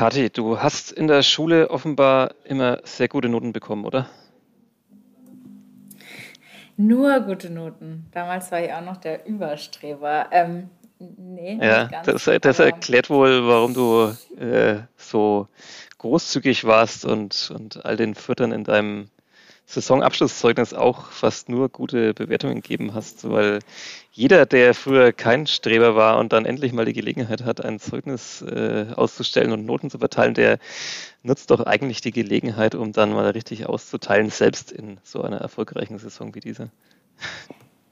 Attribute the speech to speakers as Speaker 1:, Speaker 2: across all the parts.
Speaker 1: Kathi, du hast in der Schule offenbar immer sehr gute Noten bekommen, oder?
Speaker 2: Nur gute Noten. Damals war ich auch noch der Überstreber. Ähm, nee,
Speaker 1: ja, ganz, das, das erklärt wohl, warum du äh, so großzügig warst und, und all den Füttern in deinem Saisonabschlusszeugnis auch fast nur gute Bewertungen gegeben hast, weil jeder, der früher kein Streber war und dann endlich mal die Gelegenheit hat, ein Zeugnis äh, auszustellen und Noten zu verteilen, der nutzt doch eigentlich die Gelegenheit, um dann mal richtig auszuteilen, selbst in so einer erfolgreichen Saison wie dieser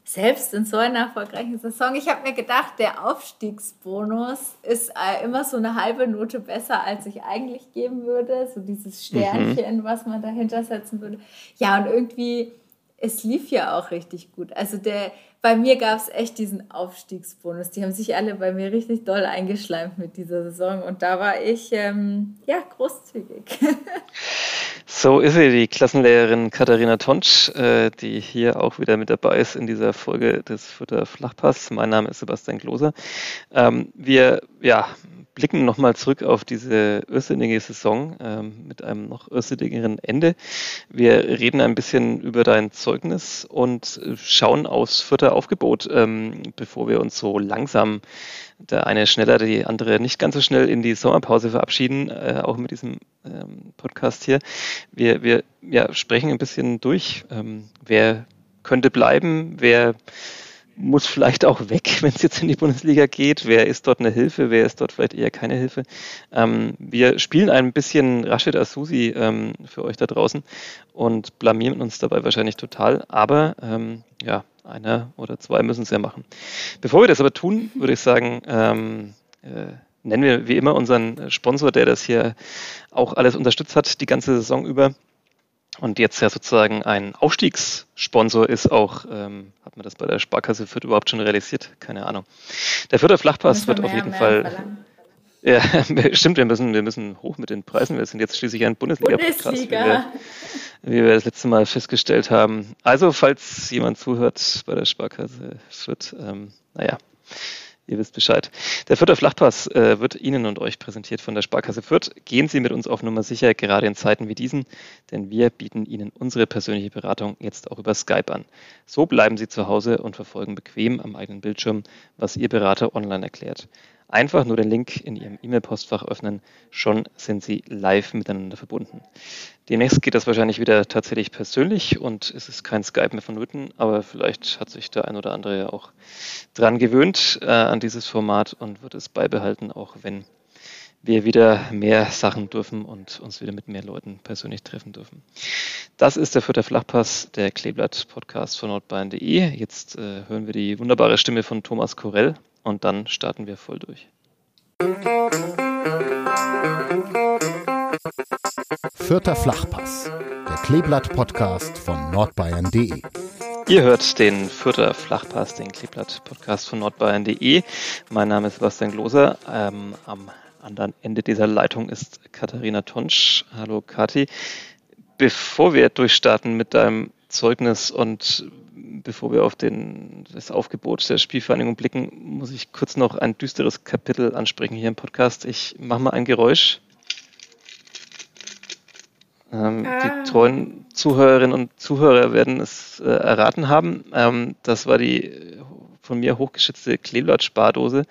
Speaker 2: selbst in so einer erfolgreichen Saison. Ich habe mir gedacht, der Aufstiegsbonus ist äh, immer so eine halbe Note besser, als ich eigentlich geben würde. So dieses Sternchen, mhm. was man dahinter setzen würde. Ja, und irgendwie, es lief ja auch richtig gut. Also der, bei mir gab es echt diesen Aufstiegsbonus. Die haben sich alle bei mir richtig doll eingeschleimt mit dieser Saison. Und da war ich, ähm, ja, großzügig.
Speaker 1: So ist sie, die Klassenlehrerin Katharina Tonsch, äh, die hier auch wieder mit dabei ist in dieser Folge des Fürther Flachpass. Mein Name ist Sebastian Gloser. Ähm, wir ja, blicken nochmal zurück auf diese irrsinnige Saison ähm, mit einem noch irrsinnigeren Ende. Wir reden ein bisschen über dein Zeugnis und schauen aufs Fürther Aufgebot, ähm, bevor wir uns so langsam der eine schneller, die andere nicht ganz so schnell in die Sommerpause verabschieden, äh, auch mit diesem ähm, Podcast hier. Wir, wir ja, sprechen ein bisschen durch, ähm, wer könnte bleiben, wer muss vielleicht auch weg, wenn es jetzt in die Bundesliga geht. Wer ist dort eine Hilfe, wer ist dort vielleicht eher keine Hilfe? Ähm, wir spielen ein bisschen Rashid Asusi ähm, für euch da draußen und blamieren uns dabei wahrscheinlich total. Aber ähm, ja, einer oder zwei müssen es ja machen. Bevor wir das aber tun, würde ich sagen, ähm, äh, nennen wir wie immer unseren Sponsor, der das hier auch alles unterstützt hat, die ganze Saison über und jetzt ja sozusagen ein Aufstiegssponsor ist auch, ähm, hat man das bei der Sparkasse Fürth überhaupt schon realisiert? Keine Ahnung. Der Fürther Flachpass wird auf jeden Fall. Ja, stimmt, wir müssen, wir müssen hoch mit den Preisen. Wir sind jetzt schließlich ein Bundesliga-Podcast, Bundesliga. wie, wie, wir das letzte Mal festgestellt haben. Also, falls jemand zuhört bei der Sparkasse Fürth, ähm, naja, Ihr wisst Bescheid. Der Fürther Flachpass äh, wird Ihnen und euch präsentiert von der Sparkasse Fürth. Gehen Sie mit uns auf Nummer sicher, gerade in Zeiten wie diesen, denn wir bieten Ihnen unsere persönliche Beratung jetzt auch über Skype an. So bleiben Sie zu Hause und verfolgen bequem am eigenen Bildschirm, was Ihr Berater online erklärt. Einfach nur den Link in Ihrem E-Mail-Postfach öffnen, schon sind Sie live miteinander verbunden. Demnächst geht das wahrscheinlich wieder tatsächlich persönlich und es ist kein Skype mehr vonnöten, aber vielleicht hat sich der ein oder andere ja auch dran gewöhnt äh, an dieses Format und wird es beibehalten, auch wenn wir wieder mehr Sachen dürfen und uns wieder mit mehr Leuten persönlich treffen dürfen. Das ist der vierte Flachpass, der Kleeblatt-Podcast von nordbayern.de. Jetzt äh, hören wir die wunderbare Stimme von Thomas Korell und dann starten wir voll durch.
Speaker 3: Vierter Flachpass, der Kleeblatt-Podcast von nordbayern.de.
Speaker 1: Ihr hört den Vierter Flachpass, den Kleeblatt-Podcast von nordbayern.de. Mein Name ist Sebastian Gloser. Ähm, am anderen Ende dieser Leitung ist Katharina Tonsch. Hallo Kathi. Bevor wir durchstarten mit deinem Zeugnis und bevor wir auf den, das Aufgebot der Spielvereinigung blicken, muss ich kurz noch ein düsteres Kapitel ansprechen hier im Podcast. Ich mache mal ein Geräusch. Ähm, ah. Die treuen Zuhörerinnen und Zuhörer werden es äh, erraten haben. Ähm, das war die von mir hochgeschätzte Kleeblatt-Spardose,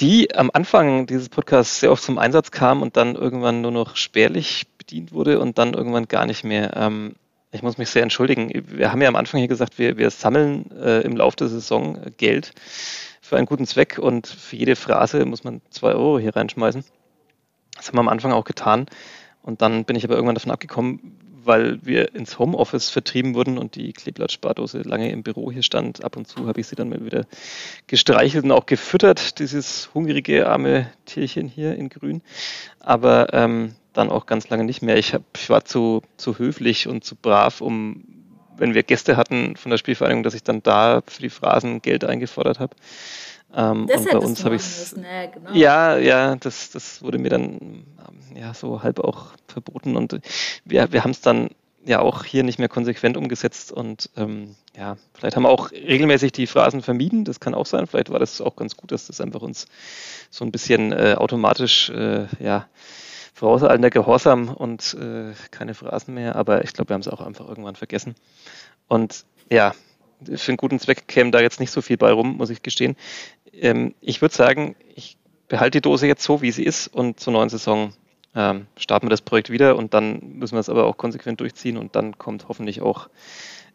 Speaker 1: die am Anfang dieses Podcasts sehr oft zum Einsatz kam und dann irgendwann nur noch spärlich bedient wurde und dann irgendwann gar nicht mehr. Ähm, ich muss mich sehr entschuldigen. Wir haben ja am Anfang hier gesagt, wir, wir sammeln äh, im Laufe der Saison Geld für einen guten Zweck und für jede Phrase muss man zwei Euro hier reinschmeißen. Das haben wir am Anfang auch getan. Und dann bin ich aber irgendwann davon abgekommen, weil wir ins Homeoffice vertrieben wurden und die Kleeblatt-Spardose lange im Büro hier stand. Ab und zu habe ich sie dann mal wieder gestreichelt und auch gefüttert, dieses hungrige arme Tierchen hier in Grün. Aber ähm, dann auch ganz lange nicht mehr. Ich, hab, ich war zu, zu höflich und zu brav, um, wenn wir Gäste hatten von der Spielvereinigung, dass ich dann da für die Phrasen Geld eingefordert habe. Ähm, das und bei uns habe ich ja, genau. ja, ja, das, das wurde mir dann ähm, ja so halb auch verboten und wir, wir haben es dann ja auch hier nicht mehr konsequent umgesetzt und ähm, ja, vielleicht haben wir auch regelmäßig die Phrasen vermieden, das kann auch sein, vielleicht war das auch ganz gut, dass das einfach uns so ein bisschen äh, automatisch, äh, ja, vorauseilender Gehorsam und äh, keine Phrasen mehr, aber ich glaube, wir haben es auch einfach irgendwann vergessen. Und ja, für einen guten Zweck käme da jetzt nicht so viel bei rum, muss ich gestehen. Ähm, ich würde sagen, ich behalte die Dose jetzt so, wie sie ist und zur neuen Saison ähm, starten wir das Projekt wieder und dann müssen wir es aber auch konsequent durchziehen und dann kommt hoffentlich auch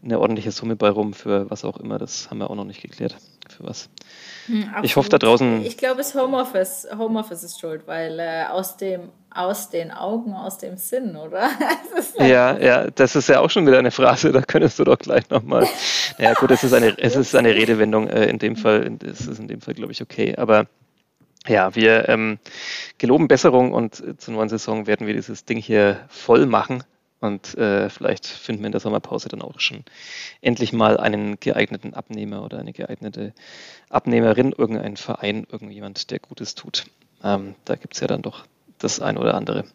Speaker 1: eine ordentliche Summe bei rum für was auch immer. Das haben wir auch noch nicht geklärt. Für was. Hm, ich hoffe da draußen.
Speaker 2: Ich glaube, es Homeoffice. Homeoffice ist schuld, weil äh, aus dem aus den Augen, aus dem Sinn, oder?
Speaker 1: ja, ja, das ist ja auch schon wieder eine Phrase, da könntest du doch gleich nochmal. Ja, gut, es ist eine, es ist eine Redewendung äh, in dem Fall, es ist in dem Fall, glaube ich, okay. Aber ja, wir ähm, geloben Besserung und äh, zur neuen Saison werden wir dieses Ding hier voll machen. Und äh, vielleicht finden wir in der Sommerpause dann auch schon endlich mal einen geeigneten Abnehmer oder eine geeignete Abnehmerin, irgendein Verein, irgendjemand, der Gutes tut. Ähm, da gibt es ja dann doch das ein oder andere.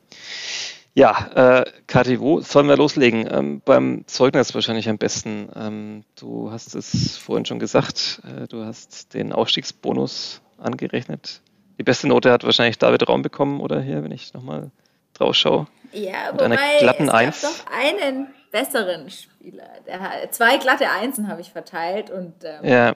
Speaker 1: Ja, äh, Kathi, wo sollen wir loslegen? Ähm, beim Zeugnis wahrscheinlich am besten. Ähm, du hast es vorhin schon gesagt, äh, du hast den Aufstiegsbonus angerechnet. Die beste Note hat wahrscheinlich David Raum bekommen, oder hier, wenn ich nochmal drauf schaue.
Speaker 2: Ja, Mit wobei glatten es Eins. gab doch einen besseren Spieler. Der, zwei glatte Einsen habe ich verteilt und ähm, ja.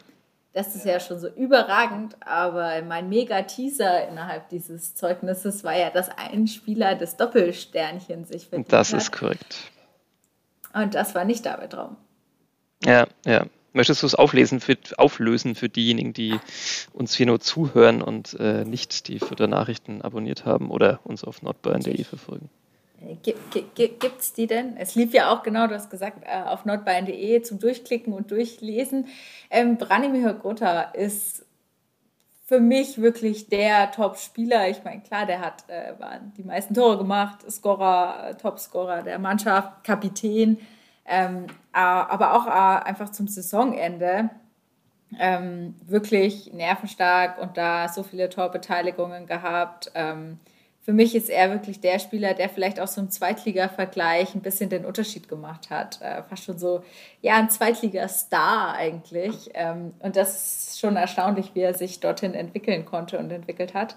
Speaker 2: Das ist ja schon so überragend, aber mein Mega-Teaser innerhalb dieses Zeugnisses war ja, dass ein Spieler das Doppelsternchen sich
Speaker 1: verdient Das hat. ist korrekt.
Speaker 2: Und das war nicht David Raum.
Speaker 1: Ja, ja. Möchtest du es auflesen für, auflösen für diejenigen, die uns hier nur zuhören und äh, nicht die Fütter Nachrichten abonniert haben oder uns auf nordbayern.de verfolgen?
Speaker 2: Äh, Gibt es die denn? Es lief ja auch genau, du hast gesagt, äh, auf nordbayern.de zum Durchklicken und Durchlesen. Ähm, Branimir Gotha ist für mich wirklich der Top-Spieler. Ich meine, klar, der hat äh, die meisten Tore gemacht, Scorer, Top-Scorer der Mannschaft, Kapitän. Ähm, äh, aber auch äh, einfach zum Saisonende ähm, wirklich nervenstark und da so viele Torbeteiligungen gehabt. Ähm, für mich ist er wirklich der Spieler, der vielleicht auch so im Zweitliga-Vergleich ein bisschen den Unterschied gemacht hat. Äh, fast schon so, ja, ein Zweitliga-Star eigentlich. Ähm, und das ist schon erstaunlich, wie er sich dorthin entwickeln konnte und entwickelt hat.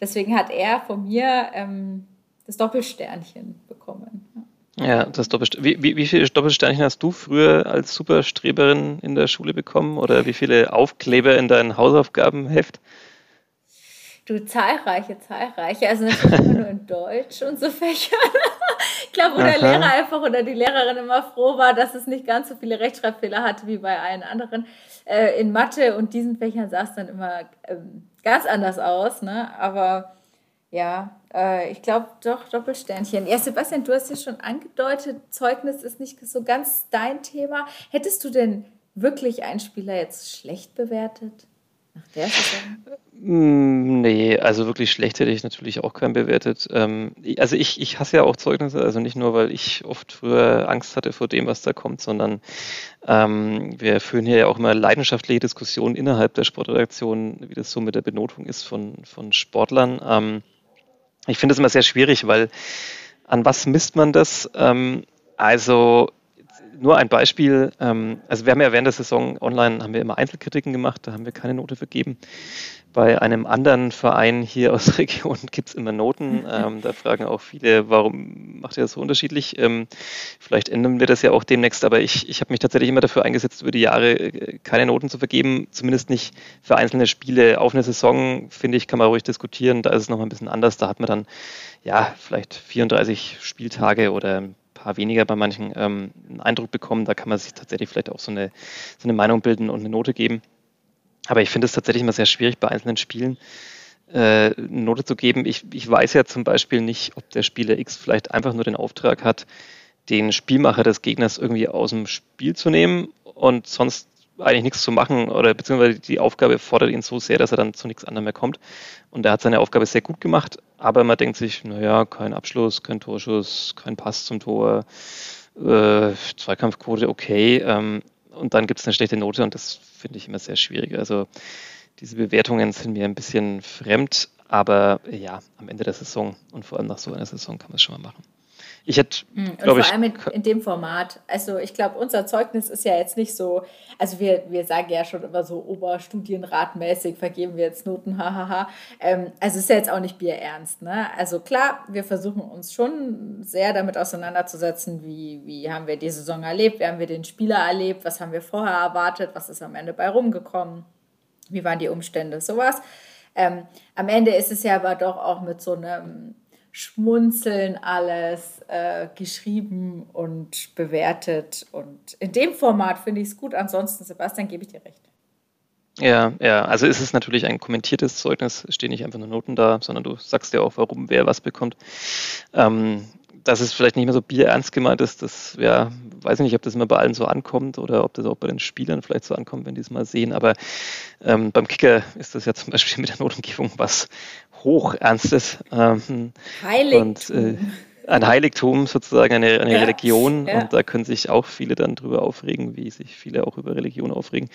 Speaker 2: Deswegen hat er von mir ähm, das Doppelsternchen bekommen. Ja.
Speaker 1: Das Doppelst wie, wie, wie viele Doppelsternchen hast du früher als Superstreberin in der Schule bekommen oder wie viele Aufkleber in deinem Hausaufgabenheft?
Speaker 2: Du, zahlreiche, zahlreiche. Also natürlich immer nur in Deutsch und so Fächern. ich glaube, wo Aha. der Lehrer einfach oder die Lehrerin immer froh war, dass es nicht ganz so viele Rechtschreibfehler hatte wie bei allen anderen. Äh, in Mathe und diesen Fächern sah es dann immer ähm, ganz anders aus. Ne? Aber ja, äh, ich glaube doch Doppelsternchen. Ja, Sebastian, du hast ja schon angedeutet, Zeugnis ist nicht so ganz dein Thema. Hättest du denn wirklich einen Spieler jetzt schlecht bewertet? Nach der Saison?
Speaker 1: Mm, nee, also wirklich schlecht hätte ich natürlich auch keinen bewertet. Ähm, also ich, ich hasse ja auch Zeugnisse, also nicht nur, weil ich oft früher Angst hatte vor dem, was da kommt, sondern ähm, wir führen hier ja auch immer leidenschaftliche Diskussionen innerhalb der Sportredaktion, wie das so mit der Benotung ist von, von Sportlern. Ähm, ich finde es immer sehr schwierig, weil an was misst man das? Ähm, also nur ein Beispiel. Ähm, also wir haben ja während der Saison online haben wir immer Einzelkritiken gemacht, da haben wir keine Note vergeben. Bei einem anderen Verein hier aus der Region gibt es immer Noten. Ähm, da fragen auch viele, warum macht ihr das so unterschiedlich? Ähm, vielleicht ändern wir das ja auch demnächst, aber ich, ich habe mich tatsächlich immer dafür eingesetzt, über die Jahre äh, keine Noten zu vergeben, zumindest nicht für einzelne Spiele. Auf eine Saison, finde ich, kann man ruhig diskutieren. Da ist es nochmal ein bisschen anders. Da hat man dann, ja, vielleicht 34 Spieltage oder paar weniger bei manchen ähm, einen Eindruck bekommen. Da kann man sich tatsächlich vielleicht auch so eine, so eine Meinung bilden und eine Note geben. Aber ich finde es tatsächlich immer sehr schwierig, bei einzelnen Spielen äh, eine Note zu geben. Ich, ich weiß ja zum Beispiel nicht, ob der Spieler X vielleicht einfach nur den Auftrag hat, den Spielmacher des Gegners irgendwie aus dem Spiel zu nehmen und sonst eigentlich nichts zu machen oder beziehungsweise die Aufgabe fordert ihn so sehr, dass er dann zu nichts anderem mehr kommt. Und er hat seine Aufgabe sehr gut gemacht, aber man denkt sich, naja, kein Abschluss, kein Torschuss, kein Pass zum Tor, äh, Zweikampfquote okay. Ähm, und dann gibt es eine schlechte Note und das finde ich immer sehr schwierig. Also diese Bewertungen sind mir ein bisschen fremd, aber ja, am Ende der Saison und vor allem nach so einer Saison kann man es schon mal machen. Ich hätte,
Speaker 2: hm, Und vor allem in, in, dem Format. Also ich glaube, unser Zeugnis ist ja jetzt nicht so, also wir, wir sagen ja schon immer so oberstudienratmäßig, vergeben wir jetzt Noten, hahaha. Ähm, also ist ja jetzt auch nicht bierernst. Ne? Also klar, wir versuchen uns schon sehr damit auseinanderzusetzen, wie, wie haben wir die Saison erlebt, wie haben wir den Spieler erlebt, was haben wir vorher erwartet, was ist am Ende bei rumgekommen, wie waren die Umstände, sowas. Ähm, am Ende ist es ja aber doch auch mit so einem Schmunzeln alles äh, geschrieben und bewertet. Und in dem Format finde ich es gut. Ansonsten, Sebastian, gebe ich dir recht.
Speaker 1: Ja, ja, also ist es natürlich ein kommentiertes Zeugnis, stehen nicht einfach nur Noten da, sondern du sagst ja auch, warum wer was bekommt. Ähm, dass es vielleicht nicht mehr so bierernst gemeint ist, das ja, weiß ich nicht, ob das immer bei allen so ankommt oder ob das auch bei den Spielern vielleicht so ankommt, wenn die es mal sehen. Aber ähm, beim Kicker ist das ja zum Beispiel mit der Notengebung was Hochernstes. Ähm,
Speaker 2: Heiligtum.
Speaker 1: Und, äh, ein Heiligtum, sozusagen eine, eine ja, Religion. Ja. Und da können sich auch viele dann drüber aufregen, wie sich viele auch über Religion aufregen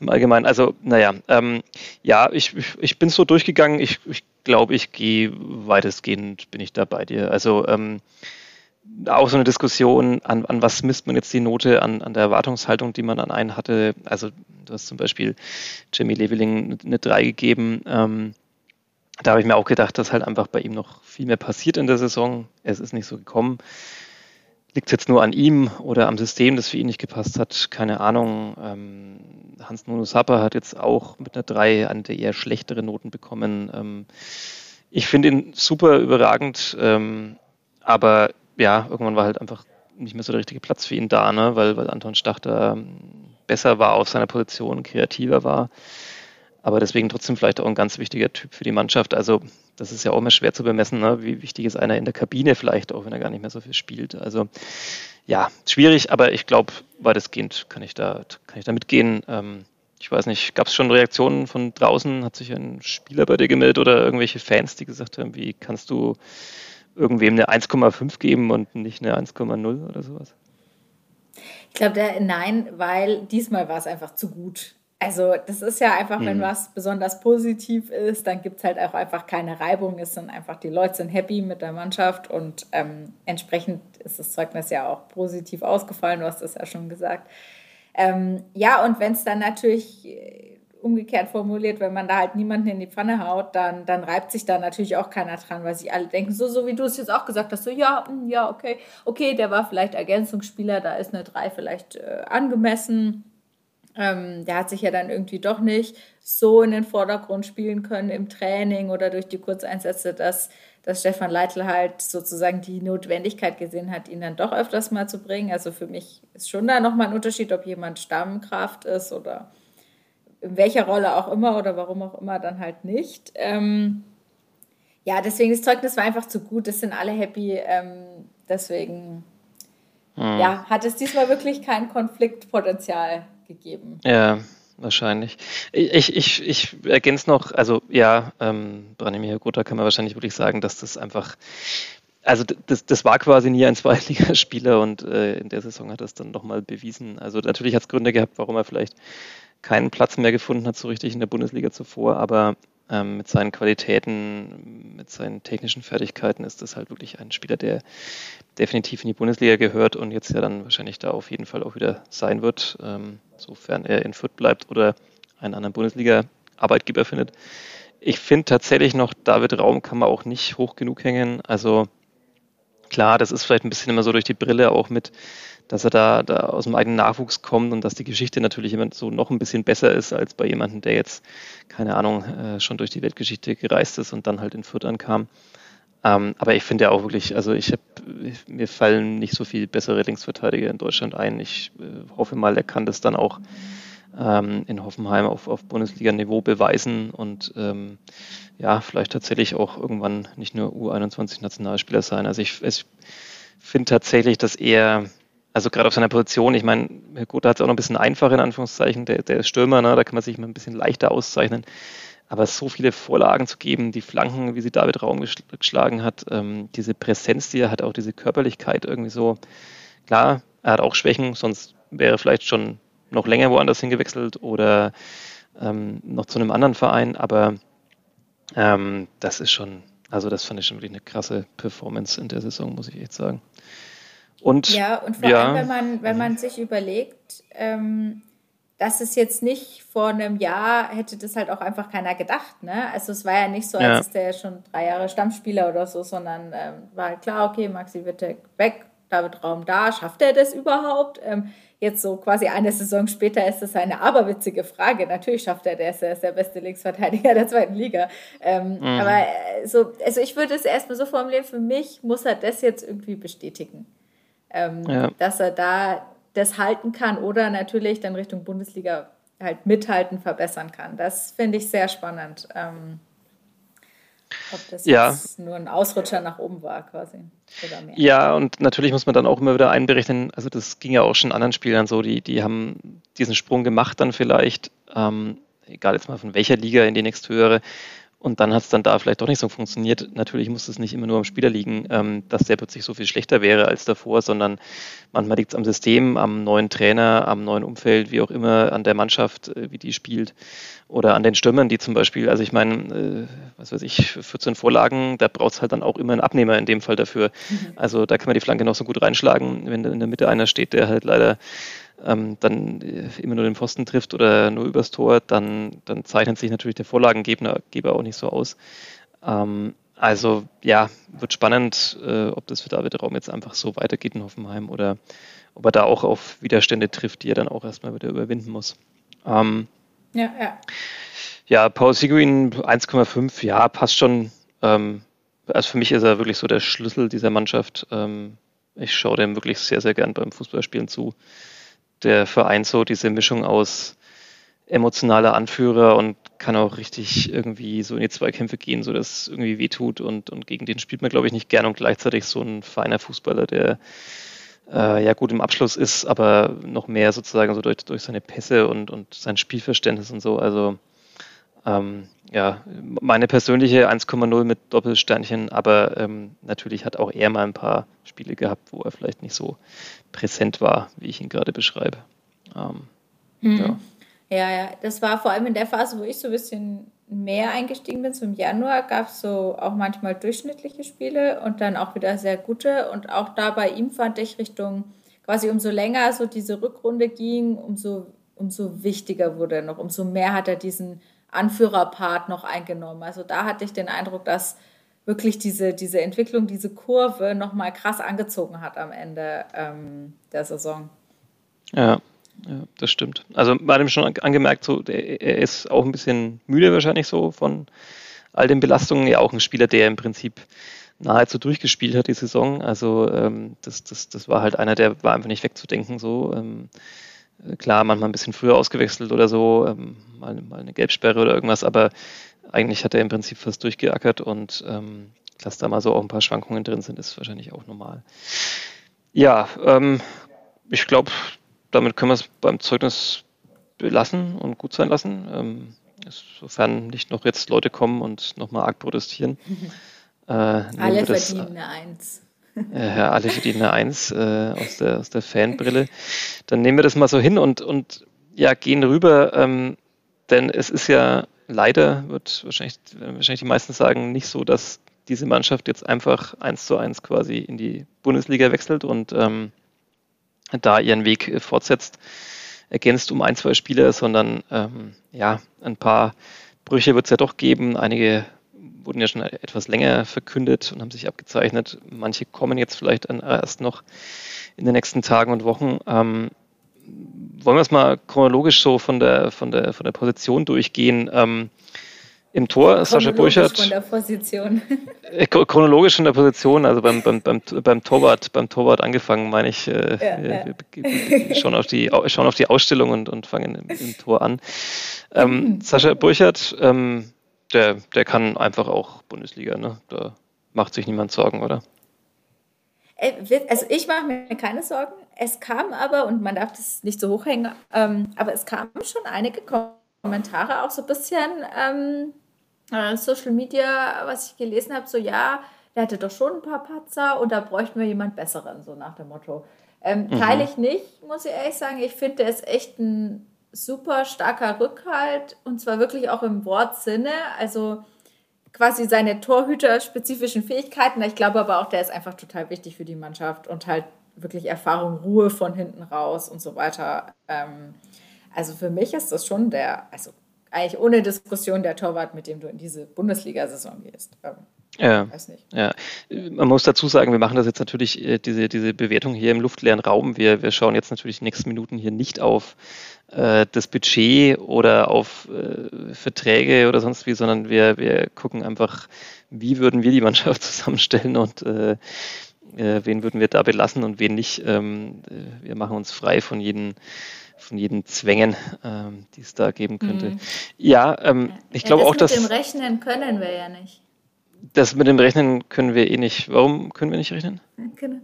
Speaker 1: im Allgemeinen. Also, naja, ähm, ja, ich, ich, ich bin so durchgegangen. Ich, ich glaube, ich gehe weitestgehend, bin ich da bei dir. Also, ähm, auch so eine Diskussion, an, an was misst man jetzt die Note, an, an der Erwartungshaltung, die man an einen hatte. Also, du hast zum Beispiel Jamie Leveling eine 3 gegeben. Ähm, da habe ich mir auch gedacht, dass halt einfach bei ihm noch viel mehr passiert in der Saison. Es ist nicht so gekommen. Liegt es jetzt nur an ihm oder am System, das für ihn nicht gepasst hat? Keine Ahnung. Ähm, Hans Nuno Sapper hat jetzt auch mit einer 3 eine der eher schlechtere Noten bekommen. Ähm, ich finde ihn super überragend, ähm, aber ja, irgendwann war halt einfach nicht mehr so der richtige Platz für ihn da, ne? weil, weil Anton Stach da ähm, besser war auf seiner Position, kreativer war aber deswegen trotzdem vielleicht auch ein ganz wichtiger Typ für die Mannschaft. Also das ist ja auch immer schwer zu bemessen, ne? wie wichtig ist einer in der Kabine vielleicht, auch wenn er gar nicht mehr so viel spielt. Also ja, schwierig, aber ich glaube, weitestgehend kann ich da, kann ich da mitgehen. Ähm, ich weiß nicht, gab es schon Reaktionen von draußen? Hat sich ein Spieler bei dir gemeldet oder irgendwelche Fans, die gesagt haben, wie kannst du irgendwem eine 1,5 geben und nicht eine 1,0 oder sowas?
Speaker 2: Ich glaube, nein, weil diesmal war es einfach zu gut. Also das ist ja einfach, wenn mhm. was besonders positiv ist, dann gibt es halt auch einfach keine Reibung. Es sind einfach, die Leute sind happy mit der Mannschaft und ähm, entsprechend ist das Zeugnis ja auch positiv ausgefallen, du hast das ja schon gesagt. Ähm, ja, und wenn es dann natürlich äh, umgekehrt formuliert, wenn man da halt niemanden in die Pfanne haut, dann, dann reibt sich da natürlich auch keiner dran, weil sie alle denken, so, so wie du es jetzt auch gesagt hast, so ja, hm, ja, okay, okay, der war vielleicht Ergänzungsspieler, da ist eine 3 vielleicht äh, angemessen ähm, der hat sich ja dann irgendwie doch nicht so in den Vordergrund spielen können im Training oder durch die Kurzeinsätze, dass, dass Stefan Leitl halt sozusagen die Notwendigkeit gesehen hat, ihn dann doch öfters mal zu bringen. Also für mich ist schon da nochmal ein Unterschied, ob jemand Stammkraft ist oder in welcher Rolle auch immer oder warum auch immer dann halt nicht. Ähm, ja, deswegen das Zeugnis war einfach zu gut, es sind alle happy. Ähm, deswegen hm. ja, hat es diesmal wirklich kein Konfliktpotenzial gegeben.
Speaker 1: Ja, wahrscheinlich. Ich, ich, ich ergänze noch, also ja, ähm, Branimir Gotha kann man wahrscheinlich wirklich sagen, dass das einfach, also das, das war quasi nie ein Zweitligaspieler und äh, in der Saison hat es dann nochmal bewiesen. Also natürlich hat es Gründe gehabt, warum er vielleicht keinen Platz mehr gefunden hat, so richtig in der Bundesliga zuvor, aber ähm, mit seinen Qualitäten, mit seinen technischen Fertigkeiten ist das halt wirklich ein Spieler, der definitiv in die Bundesliga gehört und jetzt ja dann wahrscheinlich da auf jeden Fall auch wieder sein wird, ähm, sofern er in Fürth bleibt oder einen anderen Bundesliga-Arbeitgeber findet. Ich finde tatsächlich noch, David Raum kann man auch nicht hoch genug hängen. Also klar, das ist vielleicht ein bisschen immer so durch die Brille auch mit dass er da, da aus dem eigenen Nachwuchs kommt und dass die Geschichte natürlich immer so noch ein bisschen besser ist als bei jemandem, der jetzt, keine Ahnung, äh, schon durch die Weltgeschichte gereist ist und dann halt in Fürth ankam. Ähm, aber ich finde ja auch wirklich, also ich habe, mir fallen nicht so viel bessere Linksverteidiger in Deutschland ein. Ich äh, hoffe mal, er kann das dann auch ähm, in Hoffenheim auf, auf Bundesliga-Niveau beweisen und ähm, ja, vielleicht tatsächlich auch irgendwann nicht nur U21-Nationalspieler sein. Also ich, ich finde tatsächlich, dass er also gerade auf seiner Position, ich meine, gut, da hat es auch noch ein bisschen einfacher in Anführungszeichen, der, der Stürmer, ne, da kann man sich mal ein bisschen leichter auszeichnen. Aber so viele Vorlagen zu geben, die Flanken, wie sie David Raum geschlagen hat, ähm, diese Präsenz, die er hat, auch diese Körperlichkeit irgendwie so. Klar, er hat auch Schwächen, sonst wäre vielleicht schon noch länger woanders hingewechselt oder ähm, noch zu einem anderen Verein, aber ähm, das ist schon, also das fand ich schon wirklich eine krasse Performance in der Saison, muss ich echt sagen.
Speaker 2: Und, ja, und vor ja, allem, wenn man, wenn man sich überlegt, ähm, dass es jetzt nicht vor einem Jahr hätte das halt auch einfach keiner gedacht. Ne? Also es war ja nicht so, als ja. ist der schon drei Jahre Stammspieler oder so, sondern ähm, war halt klar, okay, Maxi Wittek weg, David Raum da, schafft er das überhaupt? Ähm, jetzt so quasi eine Saison später ist das eine aberwitzige Frage. Natürlich schafft er das, er ist der beste Linksverteidiger der zweiten Liga. Ähm, mhm. Aber äh, so, also ich würde es erstmal so formulieren, für mich muss er das jetzt irgendwie bestätigen. Ähm, ja. Dass er da das halten kann oder natürlich dann Richtung Bundesliga halt mithalten, verbessern kann. Das finde ich sehr spannend. Ähm, ob das ja. jetzt nur ein Ausrutscher nach oben war quasi.
Speaker 1: Ja, und natürlich muss man dann auch immer wieder einberechnen, also das ging ja auch schon anderen Spielern so, die, die haben diesen Sprung gemacht dann vielleicht, ähm, egal jetzt mal von welcher Liga in die nächsthöhere, und dann hat es dann da vielleicht doch nicht so funktioniert. Natürlich muss es nicht immer nur am Spieler liegen, ähm, dass der plötzlich so viel schlechter wäre als davor, sondern manchmal liegt es am System, am neuen Trainer, am neuen Umfeld, wie auch immer, an der Mannschaft, äh, wie die spielt oder an den Stürmern, die zum Beispiel, also ich meine, äh, was weiß ich, 14 Vorlagen, da braucht es halt dann auch immer einen Abnehmer in dem Fall dafür. Mhm. Also da kann man die Flanke noch so gut reinschlagen, wenn in der Mitte einer steht, der halt leider ähm, dann äh, immer nur den Pfosten trifft oder nur übers Tor, dann, dann zeichnet sich natürlich der Vorlagengeber auch nicht so aus. Ähm, also ja, wird spannend, äh, ob das für David Raum jetzt einfach so weitergeht in Hoffenheim oder ob er da auch auf Widerstände trifft, die er dann auch erstmal wieder überwinden muss. Ähm, ja, ja. Ja, Paul Seguin 1,5, ja, passt schon. Ähm, also für mich ist er wirklich so der Schlüssel dieser Mannschaft. Ähm, ich schaue dem wirklich sehr, sehr gern beim Fußballspielen zu der Verein so diese Mischung aus emotionaler Anführer und kann auch richtig irgendwie so in die Zweikämpfe gehen, so dass es irgendwie wehtut und, und gegen den spielt man, glaube ich, nicht gern und gleichzeitig so ein feiner Fußballer, der äh, ja gut im Abschluss ist, aber noch mehr sozusagen so durch, durch seine Pässe und, und sein Spielverständnis und so. Also ähm, ja, meine persönliche 1,0 mit Doppelsternchen, aber ähm, natürlich hat auch er mal ein paar Spiele gehabt, wo er vielleicht nicht so präsent war, wie ich ihn gerade beschreibe. Ähm,
Speaker 2: hm. ja. ja, ja, das war vor allem in der Phase, wo ich so ein bisschen mehr eingestiegen bin, so im Januar, gab es so auch manchmal durchschnittliche Spiele und dann auch wieder sehr gute. Und auch da bei ihm fand ich Richtung, quasi umso länger so diese Rückrunde ging, umso, umso wichtiger wurde er noch, umso mehr hat er diesen Anführerpart noch eingenommen. Also da hatte ich den Eindruck, dass wirklich diese, diese Entwicklung, diese Kurve nochmal krass angezogen hat am Ende ähm, der Saison.
Speaker 1: Ja, ja, das stimmt. Also man ihm schon angemerkt, so, er ist auch ein bisschen müde wahrscheinlich so von all den Belastungen. Ja, auch ein Spieler, der im Prinzip nahezu durchgespielt hat die Saison. Also ähm, das, das, das war halt einer, der war einfach nicht wegzudenken. So ähm, klar, manchmal ein bisschen früher ausgewechselt oder so, ähm, mal, mal, eine Gelbsperre oder irgendwas, aber eigentlich hat er im Prinzip fast durchgeackert und ähm, dass da mal so auch ein paar Schwankungen drin sind, ist wahrscheinlich auch normal. Ja, ähm, ich glaube, damit können wir es beim Zeugnis belassen und gut sein lassen. Ähm, sofern nicht noch jetzt Leute kommen und nochmal arg protestieren.
Speaker 2: Äh, Alle verdienen eine Eins.
Speaker 1: Ja, alle verdienen eine Eins äh, aus, der, aus der Fanbrille. Dann nehmen wir das mal so hin und, und ja, gehen rüber, ähm, denn es ist ja leider, wird wahrscheinlich, wahrscheinlich die meisten sagen, nicht so, dass diese Mannschaft jetzt einfach eins zu eins quasi in die Bundesliga wechselt und ähm, da ihren Weg fortsetzt, ergänzt um ein, zwei Spieler, sondern ähm, ja, ein paar Brüche wird es ja doch geben. Einige wurden ja schon etwas länger verkündet und haben sich abgezeichnet. Manche kommen jetzt vielleicht erst noch in den nächsten Tagen und Wochen. Ähm, wollen wir es mal chronologisch so von der, von der, von der Position durchgehen? Ähm, Im Tor Sascha Burchardt. Von der Position. Äh, chronologisch von der Position, also beim, beim, beim, beim Torwart, beim Torwart angefangen, meine ich. Äh, ja, wir, ja. Wir schauen, auf die, schauen auf die Ausstellung und, und fangen im, im Tor an. Ähm, mhm. Sascha Burchardt, ähm, der, der kann einfach auch Bundesliga, ne? Da macht sich niemand Sorgen, oder?
Speaker 2: Äh, also ich mache mir keine Sorgen. Es kam aber, und man darf das nicht so hochhängen, ähm, aber es kamen schon einige Kommentare, auch so ein bisschen ähm, äh, Social Media, was ich gelesen habe, so ja, der hatte doch schon ein paar Patzer und da bräuchten wir jemand Besseren, so nach dem Motto. Ähm, mhm. Teile ich nicht, muss ich ehrlich sagen. Ich finde, der ist echt ein super starker Rückhalt und zwar wirklich auch im Wortsinne. Also quasi seine torhüterspezifischen Fähigkeiten. Ich glaube aber auch, der ist einfach total wichtig für die Mannschaft und halt wirklich Erfahrung, Ruhe von hinten raus und so weiter. Ähm, also für mich ist das schon der, also eigentlich ohne Diskussion der Torwart, mit dem du in diese Bundesliga-Saison gehst. Ähm,
Speaker 1: ja, ja, man muss dazu sagen, wir machen das jetzt natürlich, äh, diese, diese Bewertung hier im luftleeren Raum. Wir, wir schauen jetzt natürlich die nächsten Minuten hier nicht auf äh, das Budget oder auf äh, Verträge oder sonst wie, sondern wir, wir gucken einfach, wie würden wir die Mannschaft zusammenstellen und äh, wen würden wir da belassen und wen nicht. Ähm, äh, wir machen uns frei von jeden von jeden Zwängen, ähm, die es da geben könnte. Mhm. Ja, ähm, ich glaube ja, auch, dass.
Speaker 2: Mit dem Rechnen können wir ja nicht.
Speaker 1: Das mit dem Rechnen können wir eh nicht. Warum können wir nicht rechnen?
Speaker 2: Genau.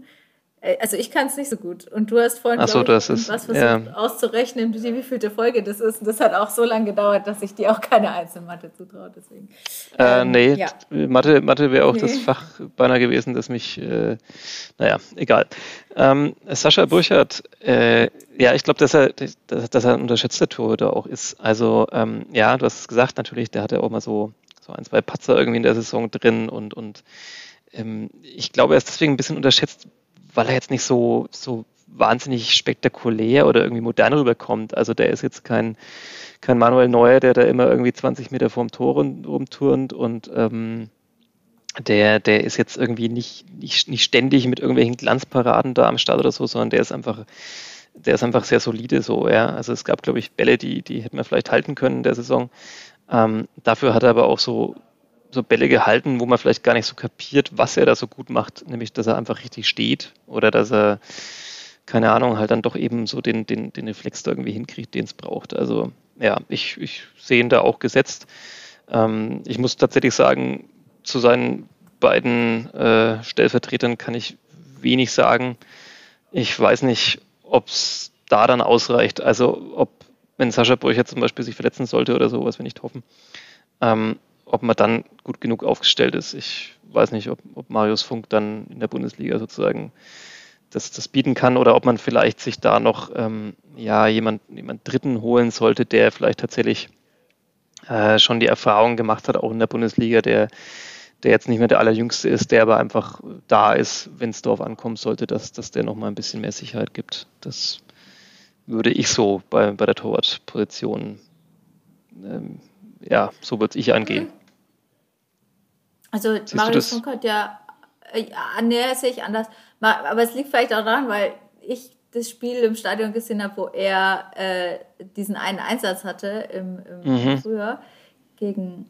Speaker 2: Äh, also ich kann es nicht so gut. Und du hast vorhin
Speaker 1: so,
Speaker 2: ich,
Speaker 1: was versucht
Speaker 2: ja. auszurechnen, wie vielte Folge das ist. Und das hat auch so lange gedauert, dass ich dir auch keine Einzelmathe zutraue. Deswegen.
Speaker 1: Äh, ähm, nee, ja. Mathe, Mathe wäre auch nee. das Fach beinahe gewesen, das mich, äh, naja, egal. Ähm, Sascha Burchardt, äh, ja, ich glaube, dass er, dass, dass er ein unterschätzter Torhüter auch ist. Also, ähm, ja, du hast es gesagt, natürlich, der hat ja auch mal so, so ein, zwei Patzer irgendwie in der Saison drin und, und ähm, ich glaube, er ist deswegen ein bisschen unterschätzt, weil er jetzt nicht so, so wahnsinnig spektakulär oder irgendwie modern rüberkommt. Also der ist jetzt kein, kein Manuel Neuer, der da immer irgendwie 20 Meter vorm Tor rumturnt und ähm, der, der ist jetzt irgendwie nicht, nicht, nicht ständig mit irgendwelchen Glanzparaden da am Start oder so, sondern der ist einfach, der ist einfach sehr solide so, ja. Also es gab, glaube ich, Bälle, die, die hätten wir vielleicht halten können in der Saison. Ähm, dafür hat er aber auch so so Bälle gehalten, wo man vielleicht gar nicht so kapiert, was er da so gut macht, nämlich dass er einfach richtig steht oder dass er, keine Ahnung, halt dann doch eben so den, den, den Reflex da irgendwie hinkriegt, den es braucht. Also ja, ich, ich sehe ihn da auch gesetzt. Ähm, ich muss tatsächlich sagen, zu seinen beiden äh, Stellvertretern kann ich wenig sagen. Ich weiß nicht, ob es da dann ausreicht. Also ob, wenn Sascha Burcher zum Beispiel sich verletzen sollte oder so, was wir nicht hoffen, ähm, ob man dann gut genug aufgestellt ist. Ich weiß nicht, ob, ob Marius Funk dann in der Bundesliga sozusagen das, das bieten kann oder ob man vielleicht sich da noch ähm, ja, jemand, jemand Dritten holen sollte, der vielleicht tatsächlich äh, schon die Erfahrung gemacht hat, auch in der Bundesliga, der, der jetzt nicht mehr der Allerjüngste ist, der aber einfach da ist, wenn es darauf ankommen sollte, dass, dass der nochmal ein bisschen mehr Sicherheit gibt. Das würde ich so bei, bei der Torwartposition ähm, ja, so würde ich angehen.
Speaker 2: Also Siehst Marius Funk hat ja, äh, ja, nee, sehe ich anders. Aber es liegt vielleicht auch daran, weil ich das Spiel im Stadion gesehen habe, wo er äh, diesen einen Einsatz hatte im, im mhm. Frühjahr gegen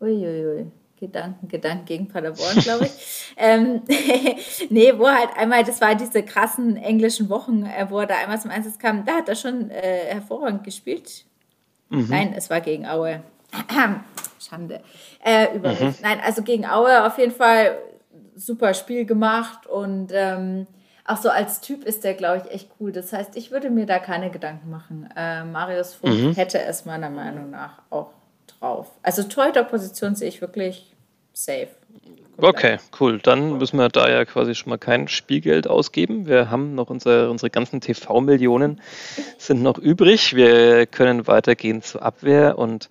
Speaker 2: uiuiui, Gedanken, Gedanken gegen Paderborn, glaube ich. ähm, nee, wo halt einmal, das war diese krassen englischen Wochen, äh, wo er da einmal zum Einsatz kam, da hat er schon äh, hervorragend gespielt. Mhm. Nein, es war gegen Aue. Schande. Äh, über mhm. Nein, also gegen Aue auf jeden Fall super Spiel gemacht und ähm, auch so als Typ ist der, glaube ich, echt cool. Das heißt, ich würde mir da keine Gedanken machen. Äh, Marius Funk mhm. hätte es meiner Meinung nach auch drauf. Also Torhüter-Position sehe ich wirklich safe.
Speaker 1: Okay, cool. Dann müssen wir da ja quasi schon mal kein Spielgeld ausgeben. Wir haben noch unsere, unsere ganzen TV-Millionen sind noch übrig. Wir können weitergehen zur Abwehr und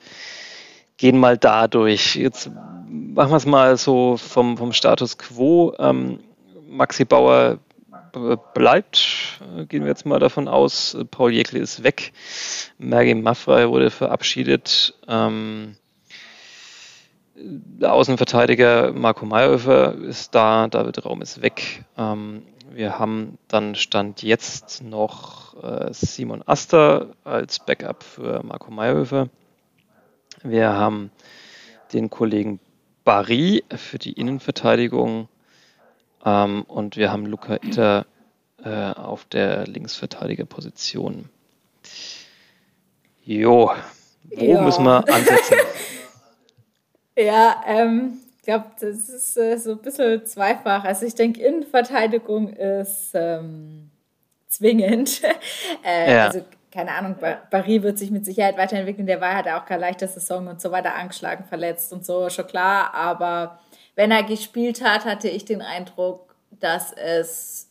Speaker 1: gehen mal da durch. Jetzt machen wir es mal so vom, vom Status quo. Ähm, Maxi Bauer bleibt, gehen wir jetzt mal davon aus. Paul Jäckle ist weg. Maggie Maffrey wurde verabschiedet. Ähm, der Außenverteidiger Marco Mayhofer ist da, David Raum ist weg. Ähm, wir haben dann Stand jetzt noch äh, Simon Aster als Backup für Marco Mayhofer. Wir haben den Kollegen Barry für die Innenverteidigung ähm, und wir haben Luca Itter äh, auf der Linksverteidigerposition. Jo, wo ja. müssen wir ansetzen?
Speaker 2: Ja, ähm, ich glaube, das ist äh, so ein bisschen zweifach. Also ich denke, Innenverteidigung ist ähm, zwingend. äh, ja. Also keine Ahnung, Barry wird sich mit Sicherheit weiterentwickeln. Der war, hat auch keine leichte Saison und so weiter angeschlagen, verletzt und so, schon klar. Aber wenn er gespielt hat, hatte ich den Eindruck, dass es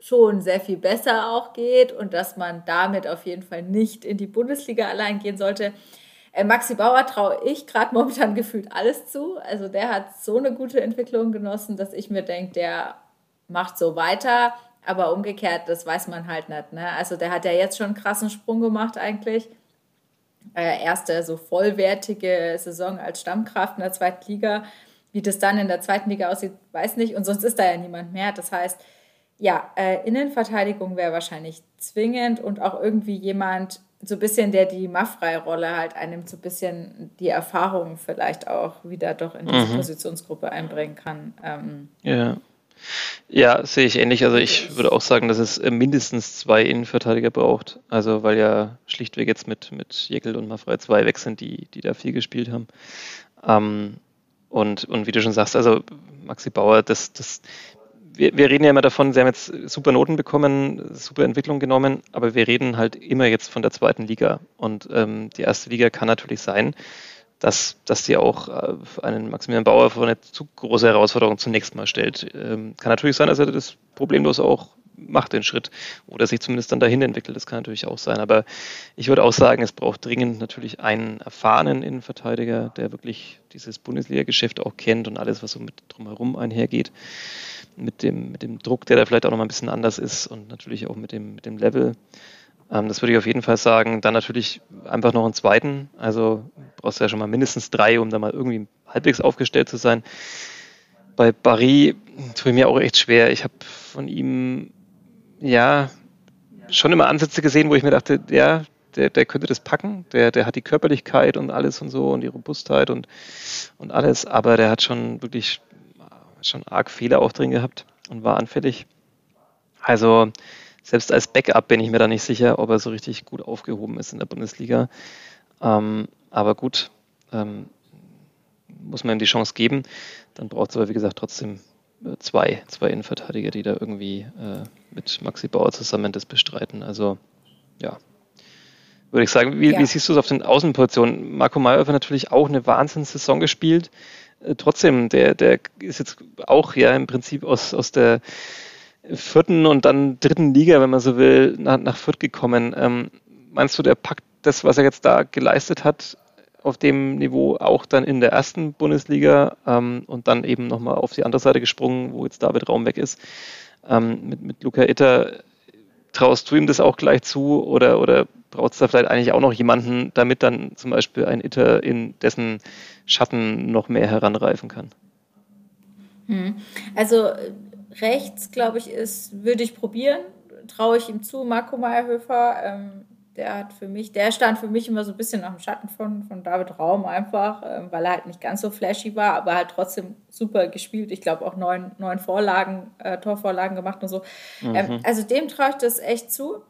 Speaker 2: schon sehr viel besser auch geht und dass man damit auf jeden Fall nicht in die Bundesliga allein gehen sollte. Äh, Maxi Bauer traue ich gerade momentan gefühlt alles zu. Also der hat so eine gute Entwicklung genossen, dass ich mir denke, der macht so weiter. Aber umgekehrt, das weiß man halt nicht. Ne? Also der hat ja jetzt schon einen krassen Sprung gemacht eigentlich. Äh, erste so vollwertige Saison als Stammkraft in der zweiten Liga. Wie das dann in der zweiten Liga aussieht, weiß nicht. Und sonst ist da ja niemand mehr. Das heißt, ja, äh, Innenverteidigung wäre wahrscheinlich zwingend und auch irgendwie jemand, so ein bisschen, der die Maffrei-Rolle halt einem so ein bisschen die Erfahrung vielleicht auch wieder doch in diese mhm. Positionsgruppe einbringen kann. Ähm,
Speaker 1: ja. Ja, sehe ich ähnlich. Also ich würde auch sagen, dass es äh, mindestens zwei Innenverteidiger braucht. Also weil ja schlichtweg jetzt mit, mit Jekyll und Maffrey zwei weg sind, die, die da viel gespielt haben. Ähm, und, und wie du schon sagst, also Maxi Bauer, das, das wir, wir reden ja immer davon, sie haben jetzt super Noten bekommen, super Entwicklung genommen, aber wir reden halt immer jetzt von der zweiten Liga. Und ähm, die erste Liga kann natürlich sein, dass, dass die auch äh, einen Maximilian Bauer vor eine zu große Herausforderung zunächst mal stellt. Ähm, kann natürlich sein, dass er das problemlos auch macht, den Schritt, oder sich zumindest dann dahin entwickelt. Das kann natürlich auch sein. Aber ich würde auch sagen, es braucht dringend natürlich einen erfahrenen Innenverteidiger, der wirklich dieses Bundesliga-Geschäft auch kennt und alles, was so mit drumherum einhergeht mit dem, mit dem Druck, der da vielleicht auch noch mal ein bisschen anders ist und natürlich auch mit dem, mit dem Level. Ähm, das würde ich auf jeden Fall sagen. Dann natürlich einfach noch einen zweiten. Also brauchst du ja schon mal mindestens drei, um da mal irgendwie halbwegs aufgestellt zu sein. Bei Barry tue ich mir auch echt schwer. Ich habe von ihm ja schon immer Ansätze gesehen, wo ich mir dachte, ja, der, der könnte das packen. Der, der hat die Körperlichkeit und alles und so und die Robustheit und, und alles, aber der hat schon wirklich schon arg Fehler auch drin gehabt und war anfällig. Also selbst als Backup bin ich mir da nicht sicher, ob er so richtig gut aufgehoben ist in der Bundesliga. Ähm, aber gut, ähm, muss man ihm die Chance geben. Dann braucht es aber, wie gesagt, trotzdem zwei, zwei Innenverteidiger, die da irgendwie äh, mit Maxi Bauer zusammen das bestreiten. Also, ja. Würde ich sagen, wie, ja. wie siehst du es auf den Außenpositionen? Marco hat natürlich auch eine Wahnsinnssaison gespielt. Äh, trotzdem, der, der ist jetzt auch ja im Prinzip aus, aus der vierten und dann dritten Liga, wenn man so will, nach, nach Fürth gekommen. Ähm, meinst du, der packt das, was er jetzt da geleistet hat, auf dem Niveau auch dann in der ersten Bundesliga ähm, und dann eben nochmal auf die andere Seite gesprungen, wo jetzt David Raum weg ist, ähm, mit, mit Luca Itter. Traust du ihm das auch gleich zu oder, oder braucht es da vielleicht eigentlich auch noch jemanden, damit dann zum Beispiel ein Itter in dessen Schatten noch mehr heranreifen kann?
Speaker 2: Hm. Also rechts, glaube ich, ist, würde ich probieren, traue ich ihm zu, Marco Meyerhöfer. Ähm, der hat für mich, der stand für mich immer so ein bisschen nach dem Schatten von, von David Raum einfach, ähm, weil er halt nicht ganz so flashy war, aber halt trotzdem super gespielt. Ich glaube auch neun, neun Vorlagen, äh, Torvorlagen gemacht und so. Ähm, mhm. also dem traue ich das echt zu.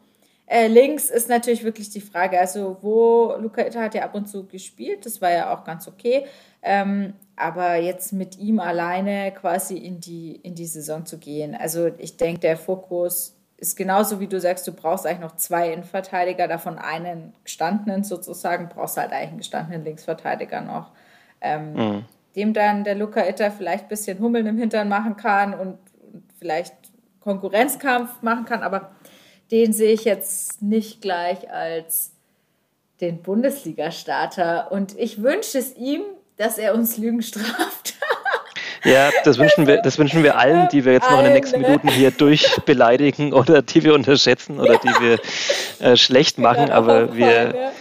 Speaker 2: Äh, links ist natürlich wirklich die Frage, also wo Luca Itta hat ja ab und zu gespielt, das war ja auch ganz okay, ähm, aber jetzt mit ihm alleine quasi in die, in die Saison zu gehen, also ich denke, der Fokus ist genauso wie du sagst, du brauchst eigentlich noch zwei Innenverteidiger, davon einen gestandenen sozusagen, brauchst halt eigentlich einen gestandenen Linksverteidiger noch, ähm, mhm. dem dann der Luca Itta vielleicht ein bisschen Hummeln im Hintern machen kann und, und vielleicht Konkurrenzkampf machen kann, aber den sehe ich jetzt nicht gleich als den Bundesliga-Starter. Und ich wünsche es ihm, dass er uns Lügen straft.
Speaker 1: Ja, das wünschen wir, das wünschen wir allen, die wir jetzt noch in den nächsten Minuten hier durchbeleidigen oder die wir unterschätzen oder die wir äh, schlecht machen. Aber wir,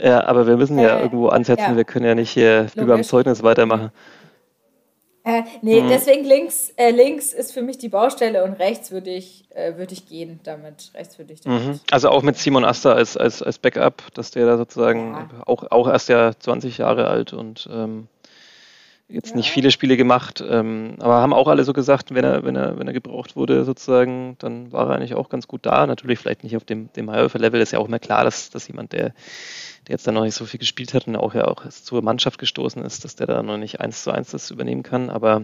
Speaker 1: ja, aber wir müssen ja äh, irgendwo ansetzen. Wir können ja nicht hier wie beim Zeugnis weitermachen.
Speaker 2: Äh, nee, mhm. deswegen links, äh, links ist für mich die Baustelle und rechts würde ich, äh, würd ich gehen damit. Rechts würde ich damit.
Speaker 1: Mhm. Also auch mit Simon Aster als, als, als Backup, dass der da sozusagen ja. auch, auch erst ja 20 Jahre alt und ähm, jetzt ja. nicht viele Spiele gemacht, ähm, aber haben auch alle so gesagt, wenn er, wenn er, wenn er gebraucht wurde, sozusagen, dann war er eigentlich auch ganz gut da. Natürlich vielleicht nicht auf dem, dem High-Level, ist ja auch immer klar, dass, dass jemand, der der jetzt da noch nicht so viel gespielt hat und auch ja auch zur Mannschaft gestoßen ist, dass der da noch nicht eins zu eins das übernehmen kann. Aber,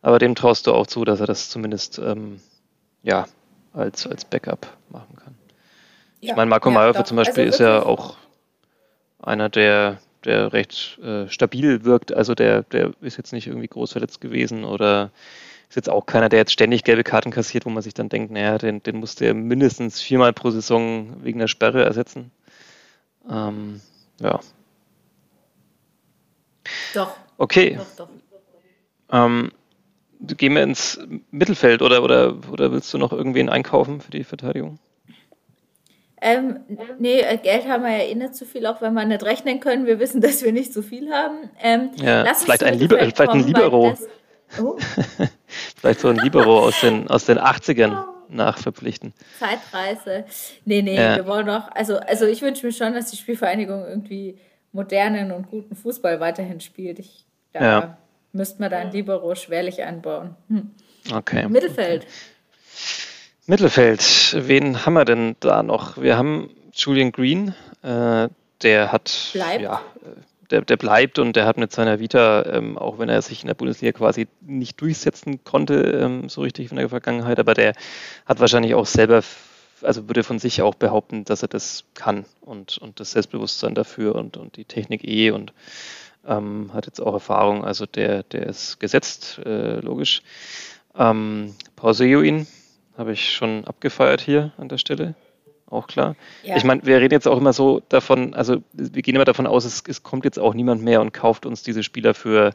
Speaker 1: aber dem traust du auch zu, dass er das zumindest ähm, ja, als, als Backup machen kann. Ja, ich meine, Marco ja, Mayhofer zum Beispiel also ist ja auch einer, der, der recht äh, stabil wirkt. Also der, der ist jetzt nicht irgendwie groß verletzt gewesen oder ist jetzt auch keiner, der jetzt ständig gelbe Karten kassiert, wo man sich dann denkt, naja, den, den musste er mindestens viermal pro Saison wegen der Sperre ersetzen. Ähm, ja.
Speaker 2: Doch.
Speaker 1: Okay. Doch, doch. Ähm, gehen wir ins Mittelfeld oder, oder, oder willst du noch irgendwen einkaufen für die Verteidigung?
Speaker 2: Ähm, nee, äh, Geld haben wir ja eh nicht so viel, auch wenn wir nicht rechnen können. Wir wissen, dass wir nicht so viel haben. Ähm,
Speaker 1: ja, vielleicht ein, Liber vielleicht ein Libero. Oh. vielleicht so ein Libero aus den, aus den 80ern nachverpflichten.
Speaker 2: Zeitreise. Nee, nee, ja. wir wollen doch, also, also ich wünsche mir schon, dass die Spielvereinigung irgendwie modernen und guten Fußball weiterhin spielt. Ich, da ja. müsste man da ein Libero schwerlich einbauen. Hm.
Speaker 1: Okay.
Speaker 2: Mittelfeld.
Speaker 1: Mittelfeld, wen haben wir denn da noch? Wir haben Julian Green, äh, der hat
Speaker 2: bleibt.
Speaker 1: ja, der, der bleibt und der hat mit seiner Vita, ähm, auch wenn er sich in der Bundesliga quasi nicht durchsetzen konnte, ähm, so richtig in der Vergangenheit, aber der hat wahrscheinlich auch selber, also würde von sich auch behaupten, dass er das kann und, und das Selbstbewusstsein dafür und, und die Technik eh und ähm, hat jetzt auch Erfahrung, also der, der ist gesetzt, äh, logisch. Ähm, Paul Seoin, habe ich schon abgefeiert hier an der Stelle. Auch klar. Ja. Ich meine, wir reden jetzt auch immer so davon, also wir gehen immer davon aus, es, es kommt jetzt auch niemand mehr und kauft uns diese Spieler für,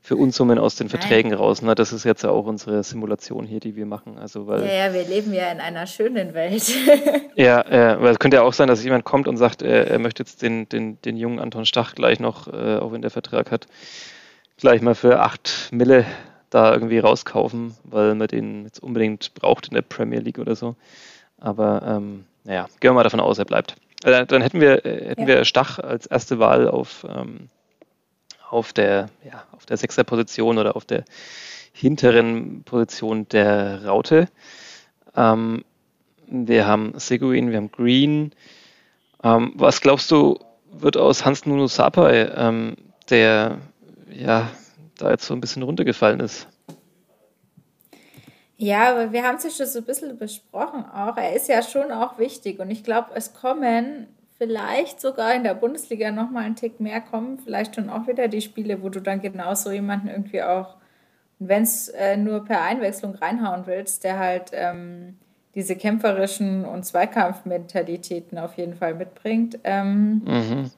Speaker 1: für Unsummen aus den Verträgen Nein. raus. Ne? Das ist jetzt ja auch unsere Simulation hier, die wir machen. Also, weil,
Speaker 2: ja, ja, wir leben ja in einer schönen Welt.
Speaker 1: ja, äh, weil es könnte ja auch sein, dass jemand kommt und sagt, er, er möchte jetzt den, den, den jungen Anton Stach gleich noch, äh, auch wenn der Vertrag hat, gleich mal für acht Mille da irgendwie rauskaufen, weil man den jetzt unbedingt braucht in der Premier League oder so. Aber ähm, naja, gehen wir mal davon aus, er bleibt. Äh, dann hätten wir, äh, hätten ja. wir Stach als erste Wahl auf, ähm, auf der, ja, auf der Sechser-Position oder auf der hinteren Position der Raute. Ähm, wir haben Seguin, wir haben Green. Ähm, was glaubst du, wird aus Hans Nuno Sapai, ähm, der ja da jetzt so ein bisschen runtergefallen ist.
Speaker 2: Ja, aber wir haben es ja schon so ein bisschen besprochen auch. Er ist ja schon auch wichtig und ich glaube, es kommen vielleicht sogar in der Bundesliga nochmal einen Tick mehr kommen, vielleicht schon auch wieder die Spiele, wo du dann genau so jemanden irgendwie auch, wenn es äh, nur per Einwechslung reinhauen willst, der halt ähm, diese kämpferischen und Zweikampfmentalitäten auf jeden Fall mitbringt. Ähm, mhm.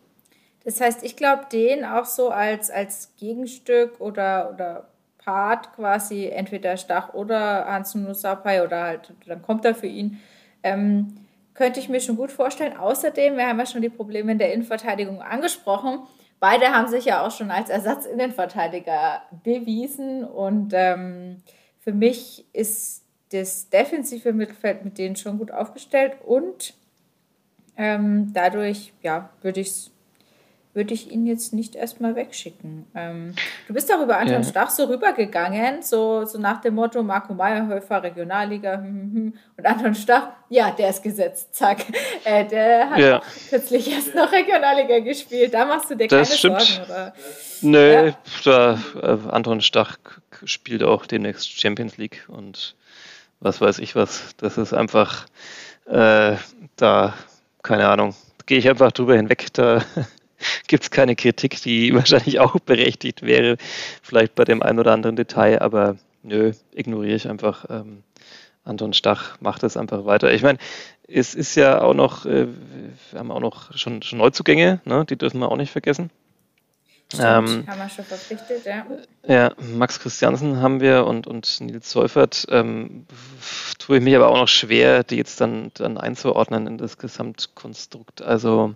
Speaker 2: Das heißt, ich glaube, den auch so als, als Gegenstück oder, oder Part quasi, entweder Stach oder Hans Nusapai oder halt, dann kommt er für ihn, ähm, könnte ich mir schon gut vorstellen. Außerdem, wir haben ja schon die Probleme in der Innenverteidigung angesprochen. Beide haben sich ja auch schon als Ersatzinnenverteidiger bewiesen und ähm, für mich ist das defensive Mittelfeld mit denen schon gut aufgestellt und ähm, dadurch, ja, würde ich es würde ich ihn jetzt nicht erstmal wegschicken. Ähm, du bist auch über Anton ja. Stach so rübergegangen, so, so nach dem Motto Marco Meyerhöfer, Regionalliga, hm, hm, hm. und Anton Stach, ja, der ist gesetzt, zack. Äh, der hat ja. kürzlich erst noch Regionalliga gespielt, da machst du dir das keine stimmt. Sorgen, oder?
Speaker 1: Nö, ja. da, äh, Anton Stach spielt auch demnächst Champions League und was weiß ich was. Das ist einfach, äh, da, keine Ahnung, gehe ich einfach drüber hinweg, da gibt es keine Kritik, die wahrscheinlich auch berechtigt wäre, vielleicht bei dem einen oder anderen Detail, aber nö, ignoriere ich einfach. Ähm, Anton Stach macht das einfach weiter. Ich meine, es ist ja auch noch, äh, wir haben auch noch schon, schon Neuzugänge, ne? die dürfen wir auch nicht vergessen.
Speaker 2: Stimmt, ähm, haben wir schon verpflichtet, ja.
Speaker 1: Ja, Max Christiansen haben wir und, und Nils Seufert. Ähm, tue ich mich aber auch noch schwer, die jetzt dann, dann einzuordnen in das Gesamtkonstrukt. Also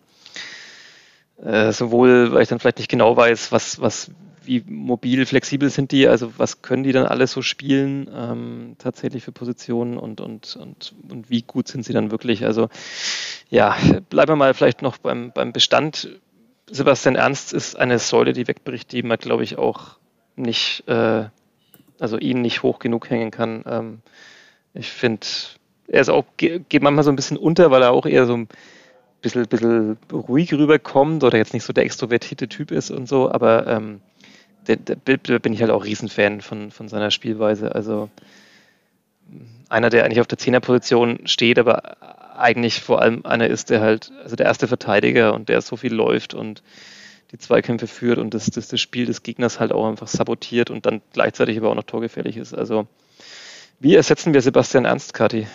Speaker 1: äh, sowohl, weil ich dann vielleicht nicht genau weiß, was, was, wie mobil, flexibel sind die, also was können die dann alle so spielen, ähm, tatsächlich für Positionen und, und, und, und wie gut sind sie dann wirklich. Also ja, bleiben wir mal vielleicht noch beim, beim Bestand. Sebastian Ernst ist eine Säule, die wegbricht, die man, glaube ich, auch nicht, äh, also ihn nicht hoch genug hängen kann. Ähm, ich finde, er ist auch, geht manchmal so ein bisschen unter, weil er auch eher so ein bisschen, bisschen ruhig rüberkommt oder jetzt nicht so der extrovertierte Typ ist und so, aber ähm, der, der, der bin ich halt auch Riesenfan von, von seiner Spielweise. Also einer, der eigentlich auf der Zehnerposition steht, aber eigentlich vor allem einer ist, der halt, also der erste Verteidiger und der so viel läuft und die Zweikämpfe führt und das, das, das Spiel des Gegners halt auch einfach sabotiert und dann gleichzeitig aber auch noch torgefährlich ist. Also wie ersetzen wir Sebastian Ernst, Kati?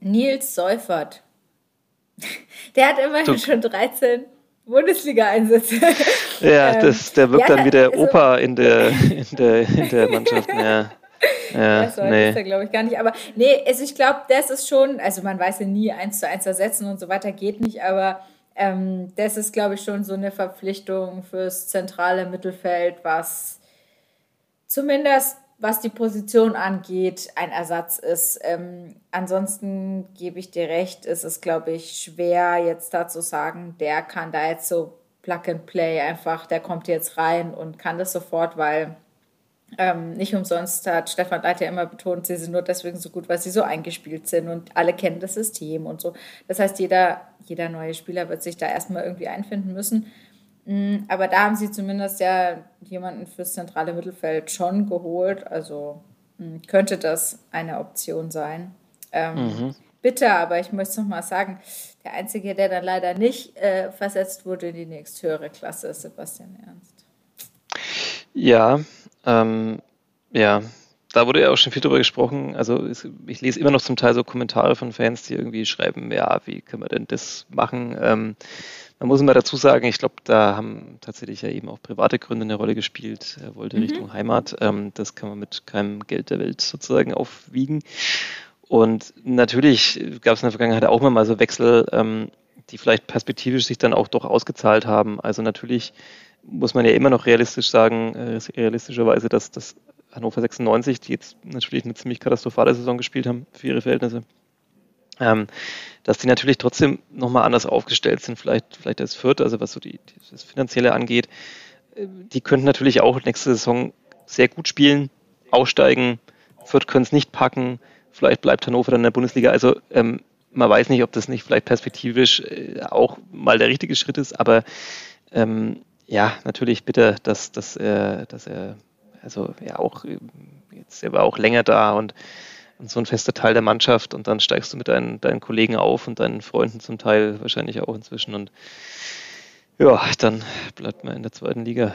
Speaker 2: Nils Seufert. Der hat immerhin du. schon 13 Bundesliga-Einsätze.
Speaker 1: Ja, das, der wirkt ja, dann wie der also, Opa in der, in der, in der Mannschaft. Ja.
Speaker 2: Ja, das nee. ist er, glaube ich, gar nicht. Aber nee, also ich glaube, das ist schon, also man weiß ja nie eins zu eins ersetzen und so weiter, geht nicht, aber ähm, das ist, glaube ich, schon so eine Verpflichtung fürs zentrale Mittelfeld, was zumindest was die Position angeht, ein Ersatz ist. Ähm, ansonsten gebe ich dir recht, ist es, glaube ich, schwer jetzt da zu sagen, der kann da jetzt so Plug and Play einfach, der kommt jetzt rein und kann das sofort, weil ähm, nicht umsonst hat Stefan Leiter immer betont, sie sind nur deswegen so gut, weil sie so eingespielt sind und alle kennen das System und so. Das heißt, jeder, jeder neue Spieler wird sich da erstmal irgendwie einfinden müssen. Mm, aber da haben sie zumindest ja jemanden fürs zentrale Mittelfeld schon geholt. Also mm, könnte das eine Option sein. Ähm, mhm. Bitte, aber ich möchte noch mal sagen, der Einzige, der dann leider nicht äh, versetzt wurde in die nächsthöhere Klasse, ist Sebastian Ernst.
Speaker 1: Ja, ähm, ja, da wurde ja auch schon viel drüber gesprochen. Also ich lese immer noch zum Teil so Kommentare von Fans, die irgendwie schreiben, ja, wie können wir denn das machen? Ähm, man muss immer dazu sagen, ich glaube, da haben tatsächlich ja eben auch private Gründe eine Rolle gespielt. Er wollte mhm. Richtung Heimat. Ähm, das kann man mit keinem Geld der Welt sozusagen aufwiegen. Und natürlich gab es in der Vergangenheit auch immer mal so Wechsel, ähm, die vielleicht perspektivisch sich dann auch doch ausgezahlt haben. Also natürlich muss man ja immer noch realistisch sagen, äh, realistischerweise, dass das Hannover 96, die jetzt natürlich eine ziemlich katastrophale Saison gespielt haben für ihre Verhältnisse, ähm, dass die natürlich trotzdem nochmal anders aufgestellt sind, vielleicht, vielleicht als Fürth, also was so die, das Finanzielle angeht. Äh, die könnten natürlich auch nächste Saison sehr gut spielen, aussteigen. Fürth können es nicht packen. Vielleicht bleibt Hannover dann in der Bundesliga. Also ähm, man weiß nicht, ob das nicht vielleicht perspektivisch äh, auch mal der richtige Schritt ist, aber ähm, ja, natürlich bitte, dass, dass, er, dass er, also ja auch, jetzt er war auch länger da und und so ein fester Teil der Mannschaft und dann steigst du mit deinen, deinen Kollegen auf und deinen Freunden zum Teil wahrscheinlich auch inzwischen und ja, dann bleibt man in der zweiten Liga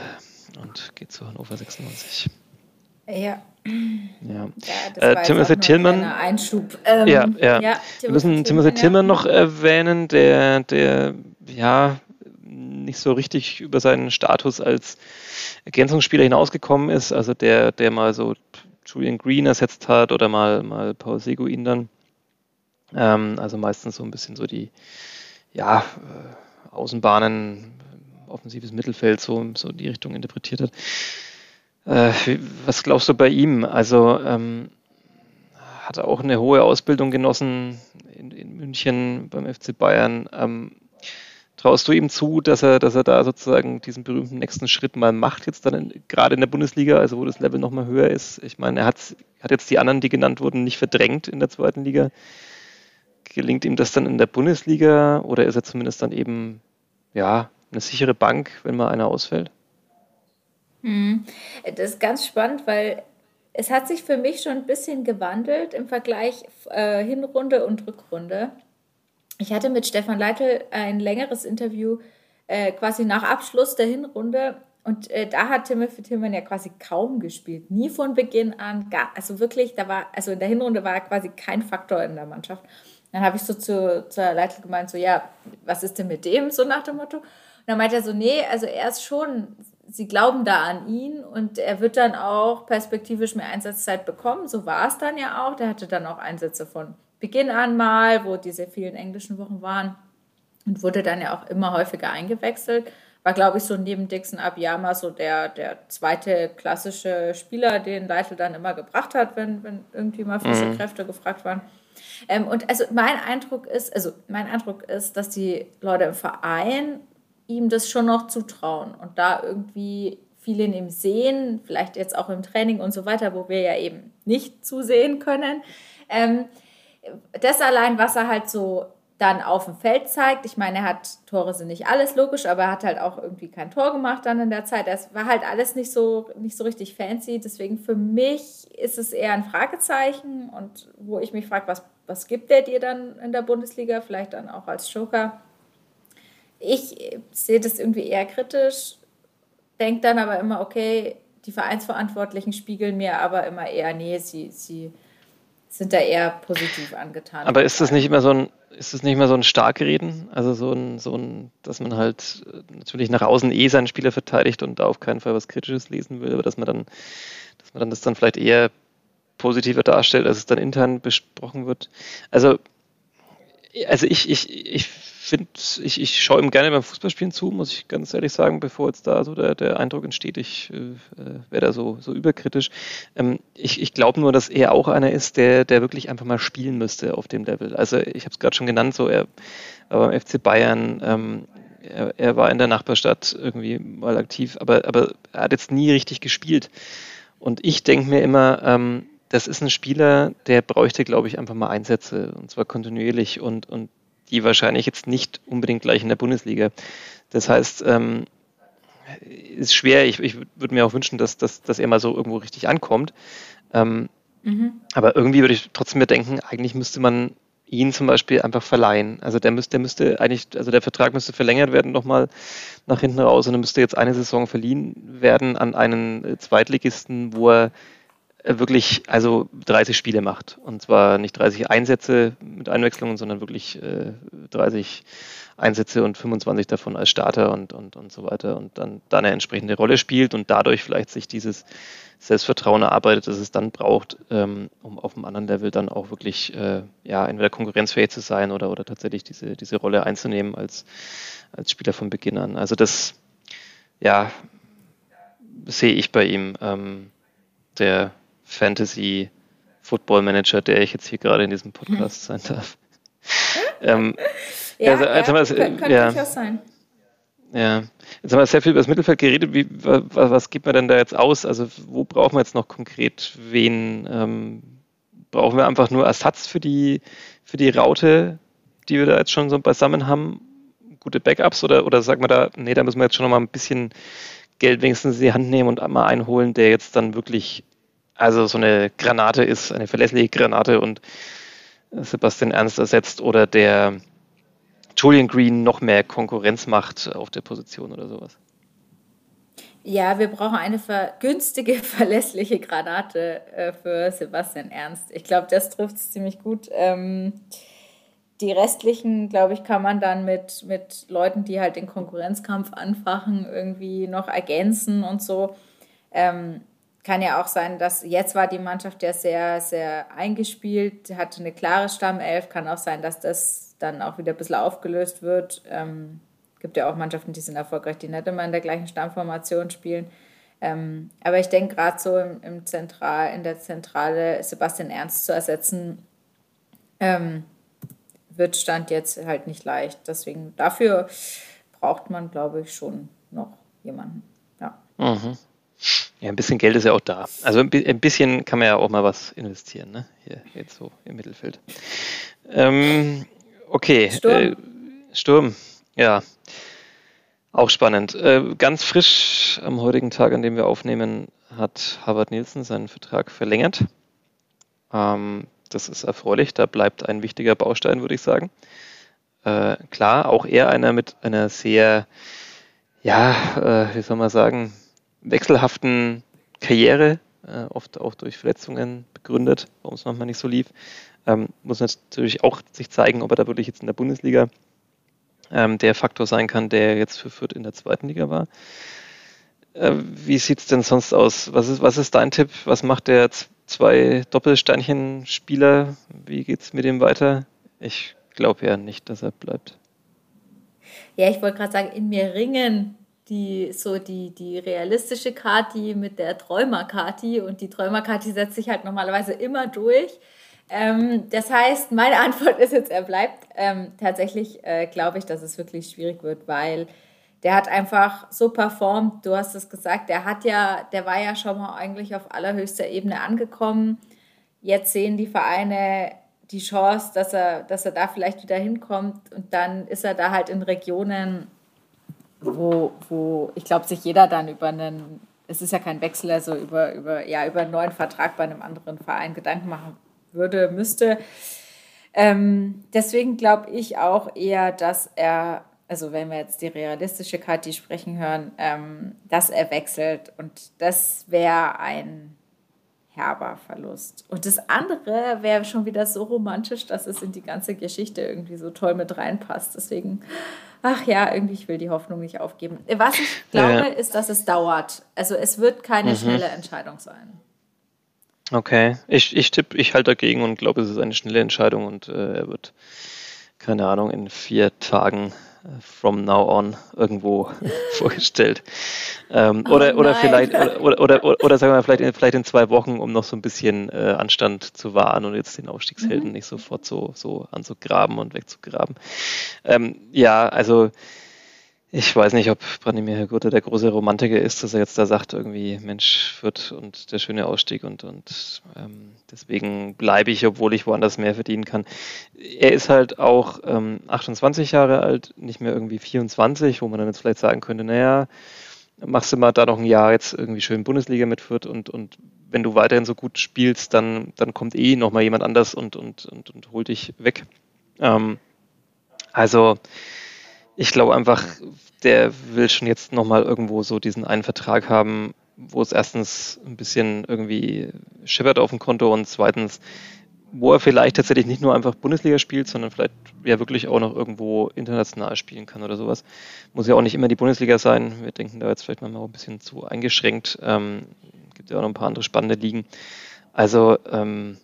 Speaker 1: und geht zu Hannover 96.
Speaker 2: Ja.
Speaker 1: Ja. ja äh, Timothy Tillmann.
Speaker 2: Einschub.
Speaker 1: Ähm, ja, ja. ja wir müssen Timothy Tillmann noch erwähnen, der, der ja nicht so richtig über seinen Status als Ergänzungsspieler hinausgekommen ist. Also der, der mal so Julian Green ersetzt hat oder mal, mal Paul Seguin dann. Ähm, also meistens so ein bisschen so die ja, äh, Außenbahnen, offensives Mittelfeld, so, so die Richtung interpretiert hat. Äh, was glaubst du bei ihm? Also ähm, hat er auch eine hohe Ausbildung genossen in, in München beim FC Bayern. Ähm, Traust du ihm zu, dass er, dass er da sozusagen diesen berühmten nächsten Schritt mal macht, jetzt dann in, gerade in der Bundesliga, also wo das Level nochmal höher ist? Ich meine, er hat, hat jetzt die anderen, die genannt wurden, nicht verdrängt in der zweiten Liga. Gelingt ihm das dann in der Bundesliga oder ist er zumindest dann eben, ja, eine sichere Bank, wenn mal einer ausfällt?
Speaker 2: Hm. Das ist ganz spannend, weil es hat sich für mich schon ein bisschen gewandelt im Vergleich äh, Hinrunde und Rückrunde. Ich hatte mit Stefan Leitl ein längeres Interview äh, quasi nach Abschluss der Hinrunde und äh, da hat Timothy Tillman ja quasi kaum gespielt. Nie von Beginn an, gar, also wirklich, da war, also in der Hinrunde war er quasi kein Faktor in der Mannschaft. Dann habe ich so zu, zu Leitl gemeint, so, ja, was ist denn mit dem, so nach dem Motto. Und dann meinte er so, nee, also er ist schon, sie glauben da an ihn und er wird dann auch perspektivisch mehr Einsatzzeit bekommen. So war es dann ja auch. Der hatte dann auch Einsätze von Beginn an mal, wo diese vielen englischen Wochen waren und wurde dann ja auch immer häufiger eingewechselt. War, glaube ich, so neben Dixon Abiyama so der, der zweite klassische Spieler, den Leitl dann immer gebracht hat, wenn, wenn irgendwie mal frische mhm. Kräfte gefragt waren. Ähm, und also mein Eindruck ist, also mein Eindruck ist, dass die Leute im Verein ihm das schon noch zutrauen und da irgendwie viel in ihm sehen, vielleicht jetzt auch im Training und so weiter, wo wir ja eben nicht zusehen können. Ähm, das allein, was er halt so dann auf dem Feld zeigt. Ich meine, er hat Tore sind nicht alles logisch, aber er hat halt auch irgendwie kein Tor gemacht dann in der Zeit. Es war halt alles nicht so nicht so richtig fancy. Deswegen für mich ist es eher ein Fragezeichen und wo ich mich frage, was was gibt der dir dann in der Bundesliga? Vielleicht dann auch als Joker. Ich sehe das irgendwie eher kritisch, denke dann aber immer, okay, die Vereinsverantwortlichen spiegeln mir aber immer eher, nee, sie, sie sind da eher positiv angetan.
Speaker 1: Aber ist das nicht immer so ein, ist es nicht mehr so ein Starkreden? Also so ein, so ein, dass man halt natürlich nach außen eh seinen Spieler verteidigt und da auf keinen Fall was Kritisches lesen will, aber dass man dann, dass man dann das dann vielleicht eher positiver darstellt, als es dann intern besprochen wird. Also, also ich, ich, ich finde, ich, ich schaue ihm gerne beim Fußballspielen zu, muss ich ganz ehrlich sagen, bevor jetzt da so der, der Eindruck entsteht, ich äh, wäre da so, so überkritisch. Ähm, ich ich glaube nur, dass er auch einer ist, der, der wirklich einfach mal spielen müsste auf dem Level. Also ich habe es gerade schon genannt, so er war beim FC Bayern, ähm, er, er, war in der Nachbarstadt irgendwie mal aktiv, aber, aber er hat jetzt nie richtig gespielt. Und ich denke mir immer, ähm, das ist ein Spieler, der bräuchte, glaube ich, einfach mal Einsätze und zwar kontinuierlich und, und die wahrscheinlich jetzt nicht unbedingt gleich in der Bundesliga. Das heißt, ähm, ist schwer. Ich, ich würde mir auch wünschen, dass, dass, dass er mal so irgendwo richtig ankommt. Ähm, mhm. Aber irgendwie würde ich trotzdem mir denken, eigentlich müsste man ihn zum Beispiel einfach verleihen. Also der müsste, der müsste eigentlich, also der Vertrag müsste verlängert werden nochmal nach hinten raus und er müsste jetzt eine Saison verliehen werden an einen Zweitligisten, wo er wirklich also 30 Spiele macht. Und zwar nicht 30 Einsätze mit Einwechslungen, sondern wirklich äh, 30 Einsätze und 25 davon als Starter und, und, und so weiter und dann, dann eine entsprechende Rolle spielt und dadurch vielleicht sich dieses Selbstvertrauen erarbeitet, das es dann braucht, ähm, um auf einem anderen Level dann auch wirklich äh, ja, entweder konkurrenzfähig zu sein oder, oder tatsächlich diese, diese Rolle einzunehmen als, als Spieler von Beginn an. Also das ja, sehe ich bei ihm. Ähm, der Fantasy Football Manager, der ich jetzt hier gerade in diesem Podcast sein darf. ähm,
Speaker 2: ja, also, ja, also, könnte ja, durchaus sein.
Speaker 1: Ja, jetzt haben wir sehr viel über das Mittelfeld geredet. Wie, was, was gibt man denn da jetzt aus? Also wo brauchen wir jetzt noch konkret wen? Ähm, brauchen wir einfach nur Ersatz für die, für die Raute, die wir da jetzt schon so beisammen haben? Gute Backups oder, oder sagen wir da, nee, da müssen wir jetzt schon noch mal ein bisschen Geld wenigstens in die Hand nehmen und einmal einholen, der jetzt dann wirklich also so eine Granate ist, eine verlässliche Granate und Sebastian Ernst ersetzt oder der Julian Green noch mehr Konkurrenz macht auf der Position oder sowas.
Speaker 2: Ja, wir brauchen eine ver günstige, verlässliche Granate äh, für Sebastian Ernst. Ich glaube, das trifft es ziemlich gut. Ähm, die restlichen, glaube ich, kann man dann mit, mit Leuten, die halt den Konkurrenzkampf anfachen, irgendwie noch ergänzen und so. Ähm, kann ja auch sein, dass jetzt war die Mannschaft ja sehr, sehr eingespielt, hatte eine klare Stammelf. Kann auch sein, dass das dann auch wieder ein bisschen aufgelöst wird. Ähm, gibt ja auch Mannschaften, die sind erfolgreich, die nicht immer in der gleichen Stammformation spielen. Ähm, aber ich denke, gerade so im, im, Zentral, in der Zentrale Sebastian Ernst zu ersetzen, ähm, wird Stand jetzt halt nicht leicht. Deswegen dafür braucht man, glaube ich, schon noch jemanden. Ja.
Speaker 1: Mhm. Ja, ein bisschen Geld ist ja auch da. Also ein bisschen kann man ja auch mal was investieren, ne? Hier, jetzt so im Mittelfeld. Ähm, okay. Sturm. Äh, Sturm, ja. Auch spannend. Äh, ganz frisch am heutigen Tag, an dem wir aufnehmen, hat Harvard Nielsen seinen Vertrag verlängert. Ähm, das ist erfreulich. Da bleibt ein wichtiger Baustein, würde ich sagen. Äh, klar, auch er einer mit einer sehr, ja, äh, wie soll man sagen, wechselhaften Karriere, äh, oft auch durch Verletzungen begründet, warum es manchmal nicht so lief. Ähm, muss natürlich auch sich zeigen, ob er da wirklich jetzt in der Bundesliga ähm, der Faktor sein kann, der jetzt für Fürth in der zweiten Liga war. Äh, wie sieht es denn sonst aus? Was ist, was ist dein Tipp? Was macht der zwei Doppelsternchen-Spieler? Wie geht es mit dem weiter? Ich glaube ja nicht, dass er bleibt.
Speaker 2: Ja, ich wollte gerade sagen, in mir ringen die so die, die realistische Kati mit der Träumer-Kati und die Träumer-Kati setzt sich halt normalerweise immer durch. Ähm, das heißt, meine Antwort ist jetzt, er bleibt. Ähm, tatsächlich äh, glaube ich, dass es wirklich schwierig wird, weil der hat einfach so performt. Du hast es gesagt, der hat ja, der war ja schon mal eigentlich auf allerhöchster Ebene angekommen. Jetzt sehen die Vereine die Chance, dass er, dass er da vielleicht wieder hinkommt und dann ist er da halt in Regionen, wo, wo ich glaube, sich jeder dann über einen, es ist ja kein Wechsel, also über, über, ja, über einen neuen Vertrag bei einem anderen Verein Gedanken machen würde, müsste. Ähm, deswegen glaube ich auch eher, dass er, also wenn wir jetzt die realistische Kati sprechen hören, ähm, dass er wechselt. Und das wäre ein herber Verlust. Und das andere wäre schon wieder so romantisch, dass es in die ganze Geschichte irgendwie so toll mit reinpasst. Deswegen, ach ja, irgendwie, ich will die Hoffnung nicht aufgeben. Was ich glaube, ja. ist, dass es dauert. Also es wird keine mhm. schnelle Entscheidung sein.
Speaker 1: Okay, ich, ich tippe, ich halte dagegen und glaube, es ist eine schnelle Entscheidung und äh, er wird, keine Ahnung, in vier Tagen from now on irgendwo vorgestellt. Ähm, oh oder, oder vielleicht, oder, oder, oder, oder, sagen wir mal, vielleicht in, vielleicht in zwei Wochen, um noch so ein bisschen äh, Anstand zu wahren und jetzt den Aufstiegshelden mhm. nicht sofort so, so anzugraben und wegzugraben. Ähm, ja, also ich weiß nicht, ob Branimir Gurte der große Romantiker ist, dass er jetzt da sagt, irgendwie Mensch wird und der schöne Ausstieg und, und ähm, deswegen bleibe ich, obwohl ich woanders mehr verdienen kann. Er ist halt auch ähm, 28 Jahre alt, nicht mehr irgendwie 24, wo man dann jetzt vielleicht sagen könnte, naja, machst du mal da noch ein Jahr jetzt irgendwie schön Bundesliga mit Fürth und, und wenn du weiterhin so gut spielst, dann, dann kommt eh nochmal jemand anders und, und, und, und holt dich weg. Ähm, also ich glaube einfach, der will schon jetzt nochmal irgendwo so diesen einen Vertrag haben, wo es erstens ein bisschen irgendwie schippert auf dem Konto und zweitens, wo er vielleicht tatsächlich nicht nur einfach Bundesliga spielt, sondern vielleicht ja wirklich auch noch irgendwo international spielen kann oder sowas. Muss ja auch nicht immer die Bundesliga sein. Wir denken da jetzt vielleicht mal ein bisschen zu eingeschränkt. Ähm, gibt ja auch noch ein paar andere spannende Ligen. Also ähm,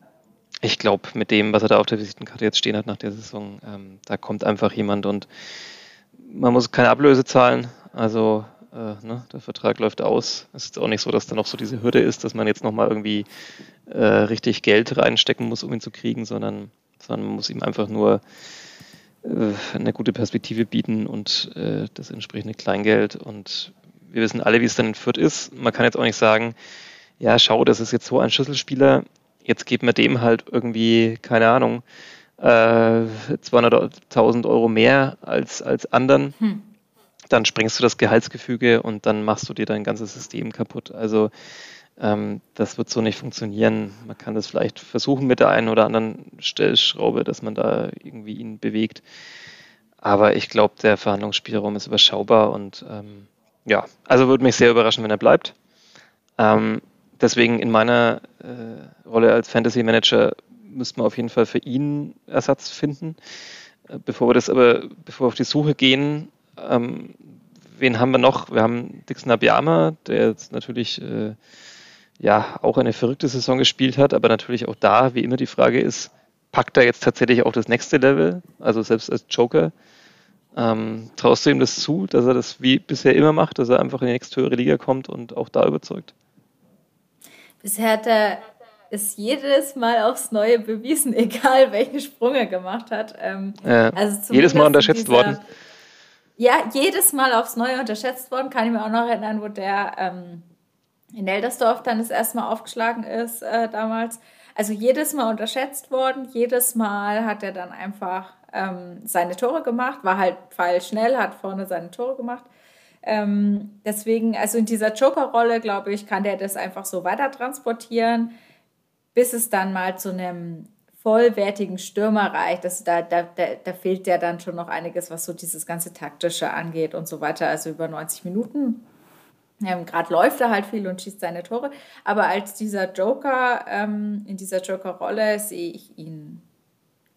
Speaker 1: ich glaube, mit dem, was er da auf der Visitenkarte jetzt stehen hat nach der Saison, ähm, da kommt einfach jemand und man muss keine Ablöse zahlen, also äh, ne, der Vertrag läuft aus. Es ist auch nicht so, dass da noch so diese Hürde ist, dass man jetzt nochmal irgendwie äh, richtig Geld reinstecken muss, um ihn zu kriegen, sondern, sondern man muss ihm einfach nur äh, eine gute Perspektive bieten und äh, das entsprechende Kleingeld. Und wir wissen alle, wie es dann in Fürth ist. Man kann jetzt auch nicht sagen, ja, schau, das ist jetzt so ein Schlüsselspieler, jetzt geben wir dem halt irgendwie, keine Ahnung, äh, 200.000 Euro mehr als, als anderen, hm. dann sprengst du das Gehaltsgefüge und dann machst du dir dein ganzes System kaputt. Also ähm, das wird so nicht funktionieren. Man kann das vielleicht versuchen mit der einen oder anderen Stellschraube, dass man da irgendwie ihn bewegt. Aber ich glaube, der Verhandlungsspielraum ist überschaubar und ähm, ja, also würde mich sehr überraschen, wenn er bleibt. Ähm, deswegen in meiner äh, Rolle als Fantasy Manager müssten wir auf jeden Fall für ihn Ersatz finden. Äh, bevor wir das aber, bevor wir auf die Suche gehen, ähm, wen haben wir noch? Wir haben Dixon Abiyama, der jetzt natürlich äh, ja auch eine verrückte Saison gespielt hat, aber natürlich auch da, wie immer, die Frage ist, packt er jetzt tatsächlich auch das nächste Level, also selbst als Joker? Ähm, traust du ihm das zu, dass er das wie bisher immer macht, dass er einfach in die nächste höhere Liga kommt und auch da überzeugt?
Speaker 2: Bisher hat er ist jedes Mal aufs Neue bewiesen, egal welchen Sprung er gemacht hat. Ähm,
Speaker 1: ja, also jedes Mal unterschätzt dieser, worden.
Speaker 2: Ja, jedes Mal aufs Neue unterschätzt worden. Kann ich mir auch noch erinnern, wo der ähm, in Eldersdorf dann das erste Mal aufgeschlagen ist äh, damals. Also jedes Mal unterschätzt worden. Jedes Mal hat er dann einfach ähm, seine Tore gemacht, war halt pfeilschnell, hat vorne seine Tore gemacht. Ähm, deswegen, also in dieser Joker-Rolle, glaube ich, kann der das einfach so weiter transportieren bis es dann mal zu einem vollwertigen Stürmer reicht. Das, da, da, da, da fehlt ja dann schon noch einiges, was so dieses ganze Taktische angeht und so weiter. Also über 90 Minuten. Ähm, Gerade läuft er halt viel und schießt seine Tore. Aber als dieser Joker, ähm, in dieser Joker-Rolle, sehe ich ihn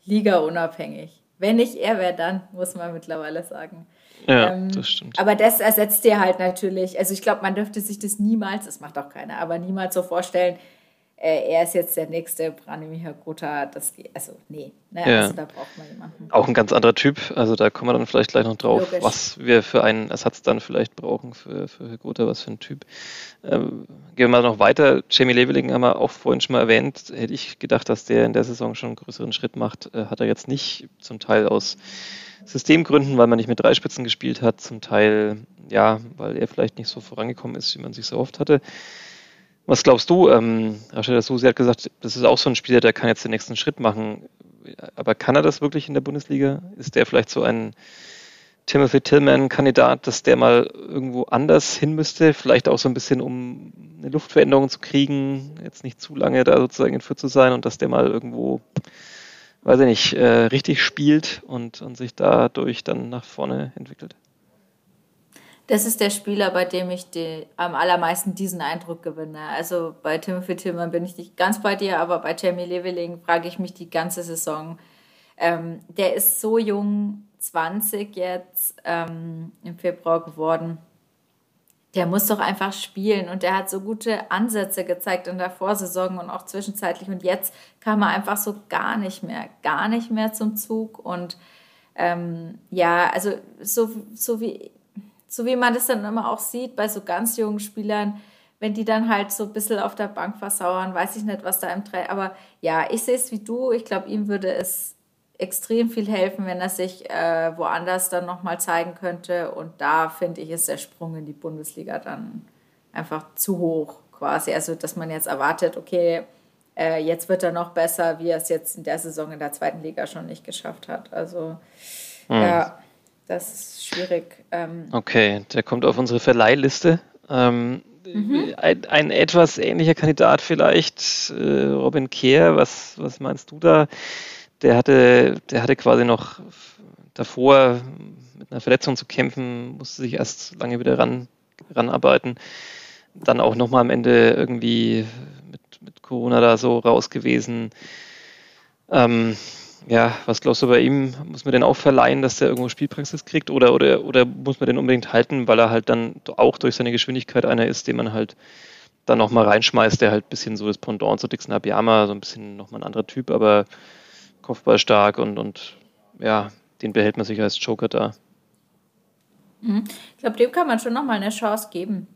Speaker 2: liga-unabhängig. Wenn nicht er wäre, dann, muss man mittlerweile sagen.
Speaker 1: Ja, ähm, das stimmt.
Speaker 2: Aber das ersetzt dir halt natürlich, also ich glaube, man dürfte sich das niemals, das macht auch keiner, aber niemals so vorstellen, äh, er ist jetzt der nächste Branimir Gotha, das also nee, ne?
Speaker 1: ja. also da braucht man jemanden. Auch ein ganz anderer Typ, also da kommen wir dann vielleicht gleich noch drauf, Logisch. was wir für einen Ersatz dann vielleicht brauchen für, für Gotha, was für ein Typ. Ähm, gehen wir mal noch weiter, Jamie Leveling haben wir auch vorhin schon mal erwähnt, hätte ich gedacht, dass der in der Saison schon einen größeren Schritt macht, äh, hat er jetzt nicht, zum Teil aus Systemgründen, weil man nicht mit drei Spitzen gespielt hat, zum Teil ja, weil er vielleicht nicht so vorangekommen ist, wie man sich so oft hatte. Was glaubst du? Ähm, Rashida Susi hat gesagt, das ist auch so ein Spieler, der kann jetzt den nächsten Schritt machen. Aber kann er das wirklich in der Bundesliga? Ist der vielleicht so ein Timothy Tillman-Kandidat, dass der mal irgendwo anders hin müsste? Vielleicht auch so ein bisschen, um eine Luftveränderung zu kriegen, jetzt nicht zu lange da sozusagen in Fürth zu sein und dass der mal irgendwo, weiß ich nicht, äh, richtig spielt und, und sich dadurch dann nach vorne entwickelt?
Speaker 2: Das ist der Spieler, bei dem ich die, am allermeisten diesen Eindruck gewinne. Also bei Timothy Tillman bin ich nicht ganz bei dir, aber bei Jamie Leveling frage ich mich die ganze Saison. Ähm, der ist so jung, 20 jetzt ähm, im Februar geworden. Der muss doch einfach spielen und der hat so gute Ansätze gezeigt in der Vorsaison und auch zwischenzeitlich. Und jetzt kam er einfach so gar nicht mehr, gar nicht mehr zum Zug. Und ähm, ja, also so, so wie so wie man das dann immer auch sieht bei so ganz jungen Spielern, wenn die dann halt so ein bisschen auf der Bank versauern, weiß ich nicht, was da im Dreh. Aber ja, ich sehe es wie du. Ich glaube, ihm würde es extrem viel helfen, wenn er sich äh, woanders dann nochmal zeigen könnte. Und da finde ich, ist der Sprung in die Bundesliga dann einfach zu hoch quasi. Also, dass man jetzt erwartet, okay, äh, jetzt wird er noch besser, wie er es jetzt in der Saison in der zweiten Liga schon nicht geschafft hat. Also, hm. ja. Das ist schwierig.
Speaker 1: Ähm okay, der kommt auf unsere Verleihliste. Ähm, mhm. ein, ein, etwas ähnlicher Kandidat vielleicht, äh, Robin Kehr, was, was meinst du da? Der hatte, der hatte quasi noch davor mit einer Verletzung zu kämpfen, musste sich erst lange wieder ran, ranarbeiten. Dann auch nochmal am Ende irgendwie mit, mit Corona da so raus gewesen. Ähm, ja, was glaubst du bei ihm? Muss man den auch verleihen, dass der irgendwo Spielpraxis kriegt? Oder, oder, oder muss man den unbedingt halten, weil er halt dann auch durch seine Geschwindigkeit einer ist, den man halt dann nochmal reinschmeißt, der halt ein bisschen so das Pendant zu Dixon Abiyama, so ein bisschen nochmal ein anderer Typ, aber Kopfball stark und, und ja, den behält man sich als Joker da.
Speaker 2: Mhm. Ich glaube, dem kann man schon nochmal eine Chance geben.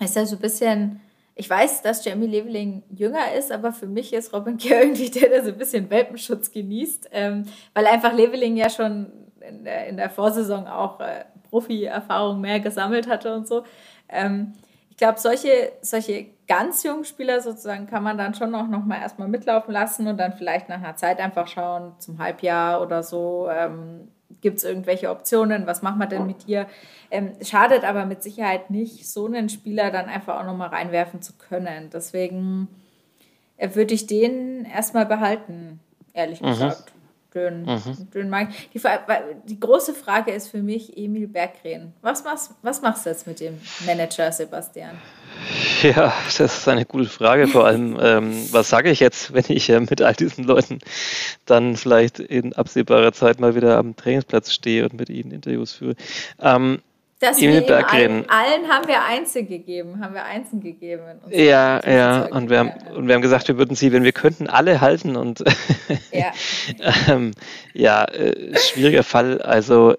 Speaker 2: Ist ja so ein bisschen ich weiß, dass Jamie Leveling jünger ist, aber für mich ist Robin Kerr irgendwie der, der so ein bisschen Welpenschutz genießt, ähm, weil einfach Leveling ja schon in der, in der Vorsaison auch äh, Profi-Erfahrung mehr gesammelt hatte und so. Ähm, ich glaube, solche, solche ganz jungen Spieler sozusagen kann man dann schon auch noch mal erstmal mitlaufen lassen und dann vielleicht nach einer Zeit einfach schauen, zum Halbjahr oder so, ähm, gibt es irgendwelche Optionen, was machen wir denn mit dir? Ähm, schadet aber mit Sicherheit nicht, so einen Spieler dann einfach auch nochmal reinwerfen zu können. Deswegen äh, würde ich den erstmal behalten, ehrlich mhm. gesagt. Den, mhm. den mag die, die, große Frage ist für mich Emil Berggren. Was machst, was machst du jetzt mit dem Manager Sebastian?
Speaker 1: Ja, das ist eine gute Frage. Vor allem, ähm, was sage ich jetzt, wenn ich äh, mit all diesen Leuten dann vielleicht in absehbarer Zeit mal wieder am Trainingsplatz stehe und mit ihnen Interviews führe? Ähm,
Speaker 2: das Emil Berggren. Allen, allen haben wir Einzel gegeben, haben wir Einzel gegeben.
Speaker 1: ja, ja, und wir, haben, und wir haben gesagt, wir würden sie, wenn wir könnten, alle halten und ja, ähm, ja äh, schwieriger Fall. Also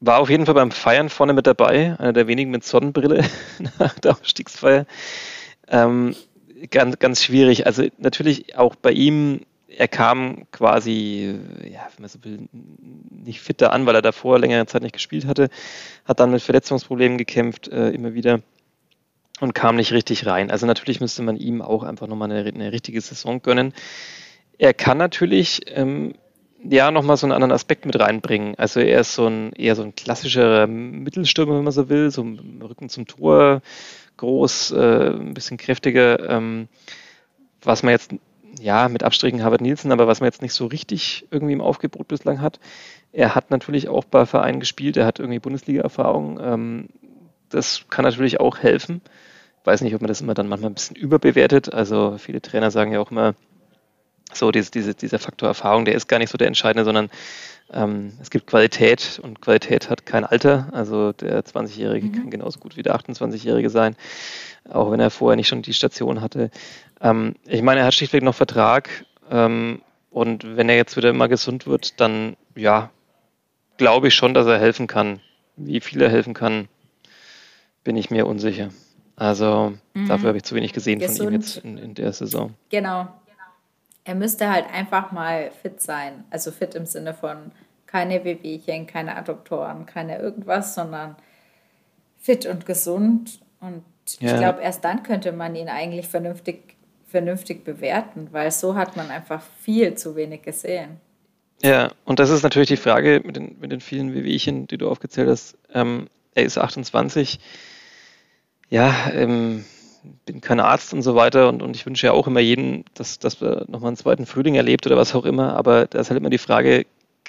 Speaker 1: war auf jeden Fall beim Feiern vorne mit dabei, einer der wenigen mit Sonnenbrille nach der Aufstiegsfeier. Ähm, ganz, ganz schwierig. Also natürlich auch bei ihm, er kam quasi, ja, wenn man so will, nicht fitter an, weil er davor längere Zeit nicht gespielt hatte, hat dann mit Verletzungsproblemen gekämpft, äh, immer wieder und kam nicht richtig rein. Also natürlich müsste man ihm auch einfach nochmal eine, eine richtige Saison gönnen. Er kann natürlich ähm, ja nochmal so einen anderen Aspekt mit reinbringen. Also er ist so ein eher so ein klassischer Mittelstürmer, wenn man so will, so Rücken zum Tor, groß, äh, ein bisschen kräftiger, ähm, was man jetzt ja mit Abstrichen Harvard Nielsen, aber was man jetzt nicht so richtig irgendwie im Aufgebot bislang hat. Er hat natürlich auch bei Vereinen gespielt, er hat irgendwie Bundesliga-Erfahrung. Ähm, das kann natürlich auch helfen. Ich weiß nicht, ob man das immer dann manchmal ein bisschen überbewertet. Also viele Trainer sagen ja auch immer, so diese, diese, dieser Faktor Erfahrung, der ist gar nicht so der entscheidende, sondern ähm, es gibt Qualität und Qualität hat kein Alter. Also der 20-Jährige mhm. kann genauso gut wie der 28-Jährige sein, auch wenn er vorher nicht schon die Station hatte. Ähm, ich meine, er hat schlichtweg noch Vertrag ähm, und wenn er jetzt wieder mal gesund wird, dann ja, glaube ich schon, dass er helfen kann. Wie viel er helfen kann, bin ich mir unsicher. Also mhm. dafür habe ich zu wenig gesehen gesund. von ihm jetzt in, in der Saison.
Speaker 2: Genau, er müsste halt einfach mal fit sein. Also fit im Sinne von keine Wehwehchen, keine Adduktoren, keine irgendwas, sondern fit und gesund. Und ja. ich glaube, erst dann könnte man ihn eigentlich vernünftig, vernünftig bewerten, weil so hat man einfach viel zu wenig gesehen.
Speaker 1: Ja, und das ist natürlich die Frage mit den, mit den vielen Wehwehchen, die du aufgezählt hast. Ähm, er ist 28. Ja, ähm, bin kein Arzt und so weiter und, und ich wünsche ja auch immer jedem, dass, dass wir nochmal einen zweiten Frühling erlebt oder was auch immer, aber da ist halt immer die Frage,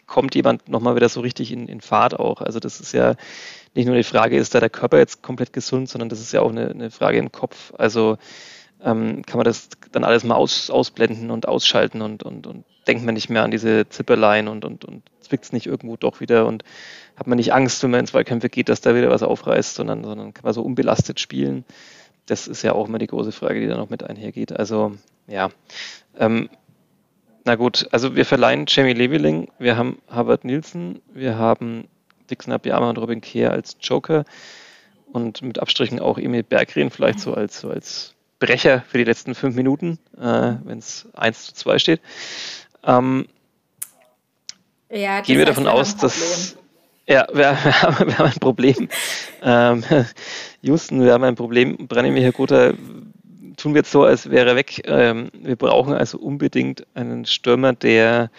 Speaker 1: kommt jemand nochmal wieder so richtig in, in Fahrt auch. Also das ist ja nicht nur die Frage, ist da der Körper jetzt komplett gesund, sondern das ist ja auch eine, eine Frage im Kopf. Also ähm, kann man das dann alles mal aus, ausblenden und ausschalten und, und, und denkt man nicht mehr an diese Zipperlein und, und, und zwickt es nicht irgendwo doch wieder und hat man nicht Angst, wenn man in Zweikämpfe geht, dass da wieder was aufreißt, sondern, sondern kann man so unbelastet spielen. Das ist ja auch immer die große Frage, die da noch mit einhergeht. Also ja, ähm, na gut, also wir verleihen Jamie Leveling, wir haben Harvard Nielsen, wir haben Dixon Abiyama und Robin Kehr als Joker und mit Abstrichen auch Emil Berggren vielleicht so als, so als Brecher für die letzten fünf Minuten, äh, wenn es 1 zu 2 steht. Ähm, ja, gehen wir davon aus, dass ja, wir, wir, haben, wir, haben, ein Problem. Ähm, Houston, wir haben ein Problem. Branimir Hergota tun wir jetzt so, als wäre er weg. Ähm, wir brauchen also unbedingt einen Stürmer, der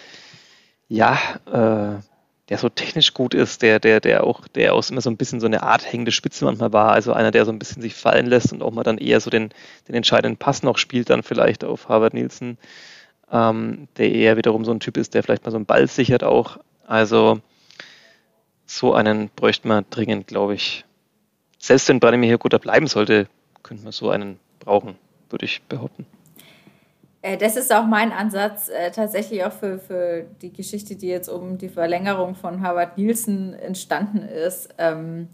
Speaker 1: ja, äh, der so technisch gut ist, der, der, der auch, der auch immer so ein bisschen so eine Art hängende Spitze manchmal war, also einer, der so ein bisschen sich fallen lässt und auch mal dann eher so den, den entscheidenden Pass noch spielt, dann vielleicht auf Harvard Nielsen, ähm, der eher wiederum so ein Typ ist, der vielleicht mal so einen Ball sichert auch. Also so einen bräuchte man dringend, glaube ich. Selbst wenn Branimir hier guter bleiben sollte, könnte man so einen brauchen, würde ich behaupten.
Speaker 2: Äh, das ist auch mein Ansatz, äh, tatsächlich auch für, für die Geschichte, die jetzt um die Verlängerung von Harvard Nielsen entstanden ist. Ähm,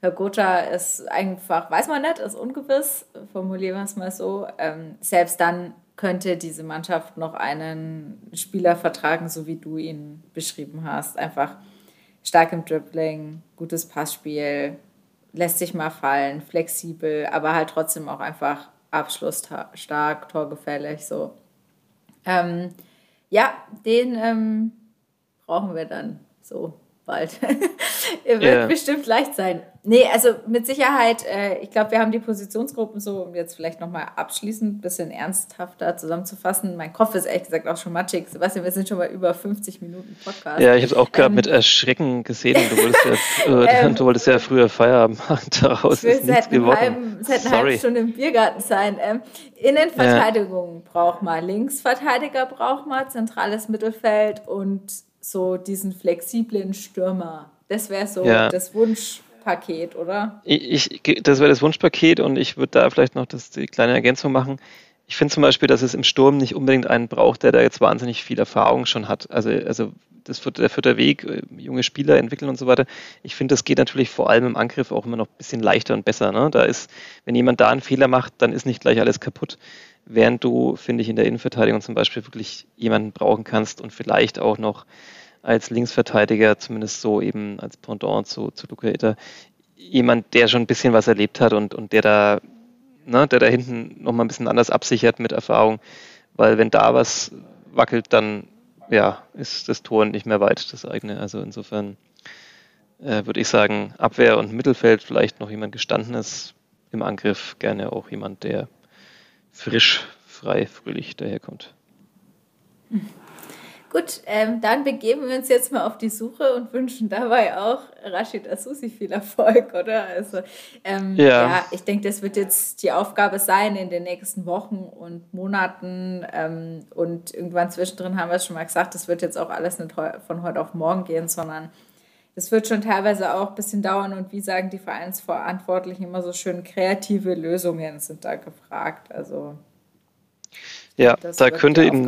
Speaker 2: Herr Gotha ist einfach, weiß man nicht, ist ungewiss, formulieren wir es mal so. Ähm, selbst dann könnte diese Mannschaft noch einen Spieler vertragen, so wie du ihn beschrieben hast. Einfach stark im Dribbling, gutes Passspiel, lässt sich mal fallen, flexibel, aber halt trotzdem auch einfach abschlussstark, torgefällig, so. Ähm, ja, den ähm, brauchen wir dann so bald. Wird yeah. bestimmt leicht sein. Nee, also mit Sicherheit, äh, ich glaube, wir haben die Positionsgruppen so, um jetzt vielleicht nochmal abschließend ein bisschen ernsthafter zusammenzufassen. Mein Kopf ist ehrlich gesagt auch schon matschig. Sebastian, wir sind schon mal über 50 Minuten Podcast.
Speaker 1: Ja, ich habe es auch gerade ähm, mit Erschrecken gesehen. Du wolltest ja, äh, ähm, du wolltest ja früher Feierabend machen. Daraus ist nichts geworden. Halben,
Speaker 2: es hätte eine halbe Stunde im Biergarten sein. Ähm, Innenverteidigung ja. braucht man, Linksverteidiger braucht man, zentrales Mittelfeld und so diesen flexiblen Stürmer. Das wäre so ja. das Wunsch Wunschpaket, oder?
Speaker 1: Ich, das wäre das Wunschpaket und ich würde da vielleicht noch das, die kleine Ergänzung machen. Ich finde zum Beispiel, dass es im Sturm nicht unbedingt einen braucht, der da jetzt wahnsinnig viel Erfahrung schon hat. Also, also das der vierte Weg, äh, junge Spieler entwickeln und so weiter. Ich finde, das geht natürlich vor allem im Angriff auch immer noch ein bisschen leichter und besser. Ne? Da ist, wenn jemand da einen Fehler macht, dann ist nicht gleich alles kaputt. Während du, finde ich, in der Innenverteidigung zum Beispiel wirklich jemanden brauchen kannst und vielleicht auch noch als Linksverteidiger, zumindest so eben als Pendant zu, zu Luca Itter, jemand, der schon ein bisschen was erlebt hat und, und der da, ne, der da hinten nochmal ein bisschen anders absichert mit Erfahrung. Weil wenn da was wackelt, dann ja, ist das Tor nicht mehr weit, das eigene. Also insofern äh, würde ich sagen, Abwehr und Mittelfeld vielleicht noch jemand gestandenes im Angriff, gerne auch jemand, der frisch, frei, fröhlich daherkommt.
Speaker 2: Gut, ähm, dann begeben wir uns jetzt mal auf die Suche und wünschen dabei auch Rashid Asusi viel Erfolg, oder? Also, ähm, ja. ja. ich denke, das wird jetzt die Aufgabe sein in den nächsten Wochen und Monaten. Ähm, und irgendwann zwischendrin haben wir es schon mal gesagt, das wird jetzt auch alles nicht von heute auf morgen gehen, sondern das wird schon teilweise auch ein bisschen dauern. Und wie sagen die Vereinsverantwortlichen immer so schön, kreative Lösungen sind da gefragt. Also,
Speaker 1: ja, da könnte Ihnen.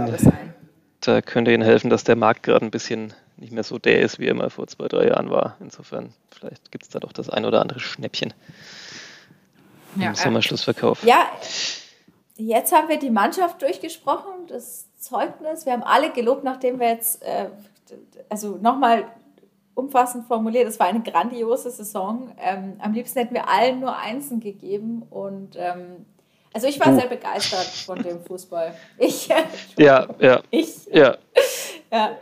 Speaker 1: Da könnte Ihnen helfen, dass der Markt gerade ein bisschen nicht mehr so der ist, wie er mal vor zwei, drei Jahren war. Insofern, vielleicht gibt es da doch das ein oder andere Schnäppchen
Speaker 2: ja, im Sommerschlussverkauf. Ja, jetzt haben wir die Mannschaft durchgesprochen, das Zeugnis. Wir haben alle gelobt, nachdem wir jetzt, äh, also nochmal umfassend formuliert, es war eine grandiose Saison. Ähm, am liebsten hätten wir allen nur Einsen gegeben und ähm, also ich war du. sehr begeistert von dem Fußball. Ich.
Speaker 1: ja, ja.
Speaker 2: Ich.
Speaker 1: Ja.
Speaker 2: ja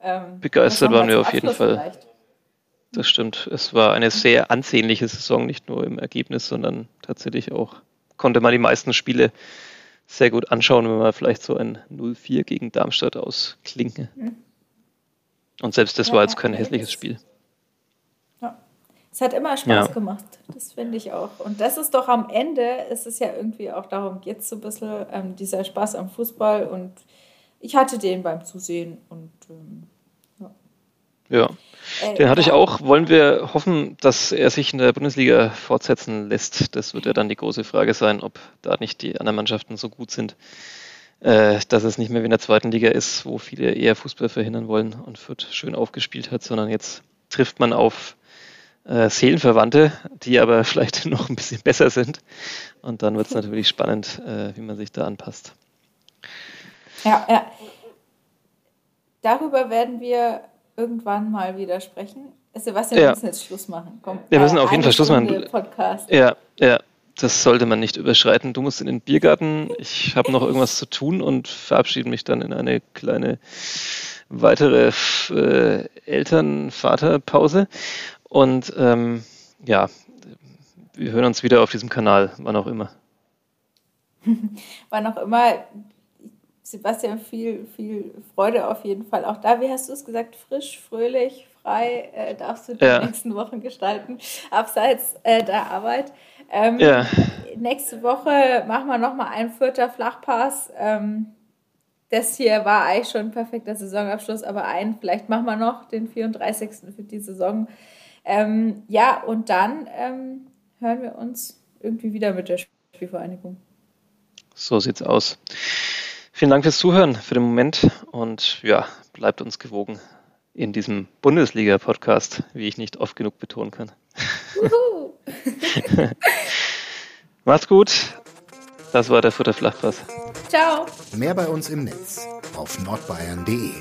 Speaker 1: ähm, begeistert waren wir auf jeden Fall. Vielleicht. Das stimmt. Es war eine sehr ansehnliche Saison, nicht nur im Ergebnis, sondern tatsächlich auch konnte man die meisten Spiele sehr gut anschauen, wenn man vielleicht so ein 0-4 gegen Darmstadt ausklinken. Mhm. Und selbst das ja, war jetzt kein hässliches Spiel.
Speaker 2: Es hat immer Spaß ja. gemacht, das finde ich auch. Und das ist doch am Ende, ist es ja irgendwie auch darum, geht es so ein bisschen ähm, dieser Spaß am Fußball und ich hatte den beim Zusehen und ähm,
Speaker 1: ja. Äh, Den hatte ich auch. Wollen wir hoffen, dass er sich in der Bundesliga fortsetzen lässt? Das wird ja dann die große Frage sein, ob da nicht die anderen Mannschaften so gut sind, äh, dass es nicht mehr wie in der zweiten Liga ist, wo viele eher Fußball verhindern wollen und Fürth schön aufgespielt hat, sondern jetzt trifft man auf äh, Seelenverwandte, die aber vielleicht noch ein bisschen besser sind. Und dann wird es natürlich spannend, äh, wie man sich da anpasst.
Speaker 2: Ja, ja. Darüber werden wir irgendwann mal wieder sprechen. Sebastian, wir müssen jetzt Schluss machen. Komm,
Speaker 1: wir müssen auf jeden Fall Schluss machen. Podcast. Ja, ja. Das sollte man nicht überschreiten. Du musst in den Biergarten. Ich habe noch irgendwas zu tun und verabschiede mich dann in eine kleine weitere äh, Eltern-Vater-Pause. Und ähm, ja, wir hören uns wieder auf diesem Kanal, wann auch immer.
Speaker 2: wann auch immer. Sebastian, viel, viel Freude auf jeden Fall auch da. Wie hast du es gesagt? Frisch, fröhlich, frei äh, darfst du die ja. nächsten Wochen gestalten, abseits äh, der Arbeit. Ähm, ja. Nächste Woche machen wir nochmal einen vierter Flachpass. Ähm, das hier war eigentlich schon ein perfekter Saisonabschluss, aber einen, vielleicht machen wir noch den 34. für die Saison. Ähm, ja, und dann ähm, hören wir uns irgendwie wieder mit der Spielvereinigung.
Speaker 1: So sieht's aus. Vielen Dank fürs Zuhören für den Moment und ja, bleibt uns gewogen in diesem Bundesliga-Podcast, wie ich nicht oft genug betonen kann. Macht's gut. Das war der Futter Flachpass.
Speaker 2: Ciao.
Speaker 3: Mehr bei uns im Netz auf nordbayern.de.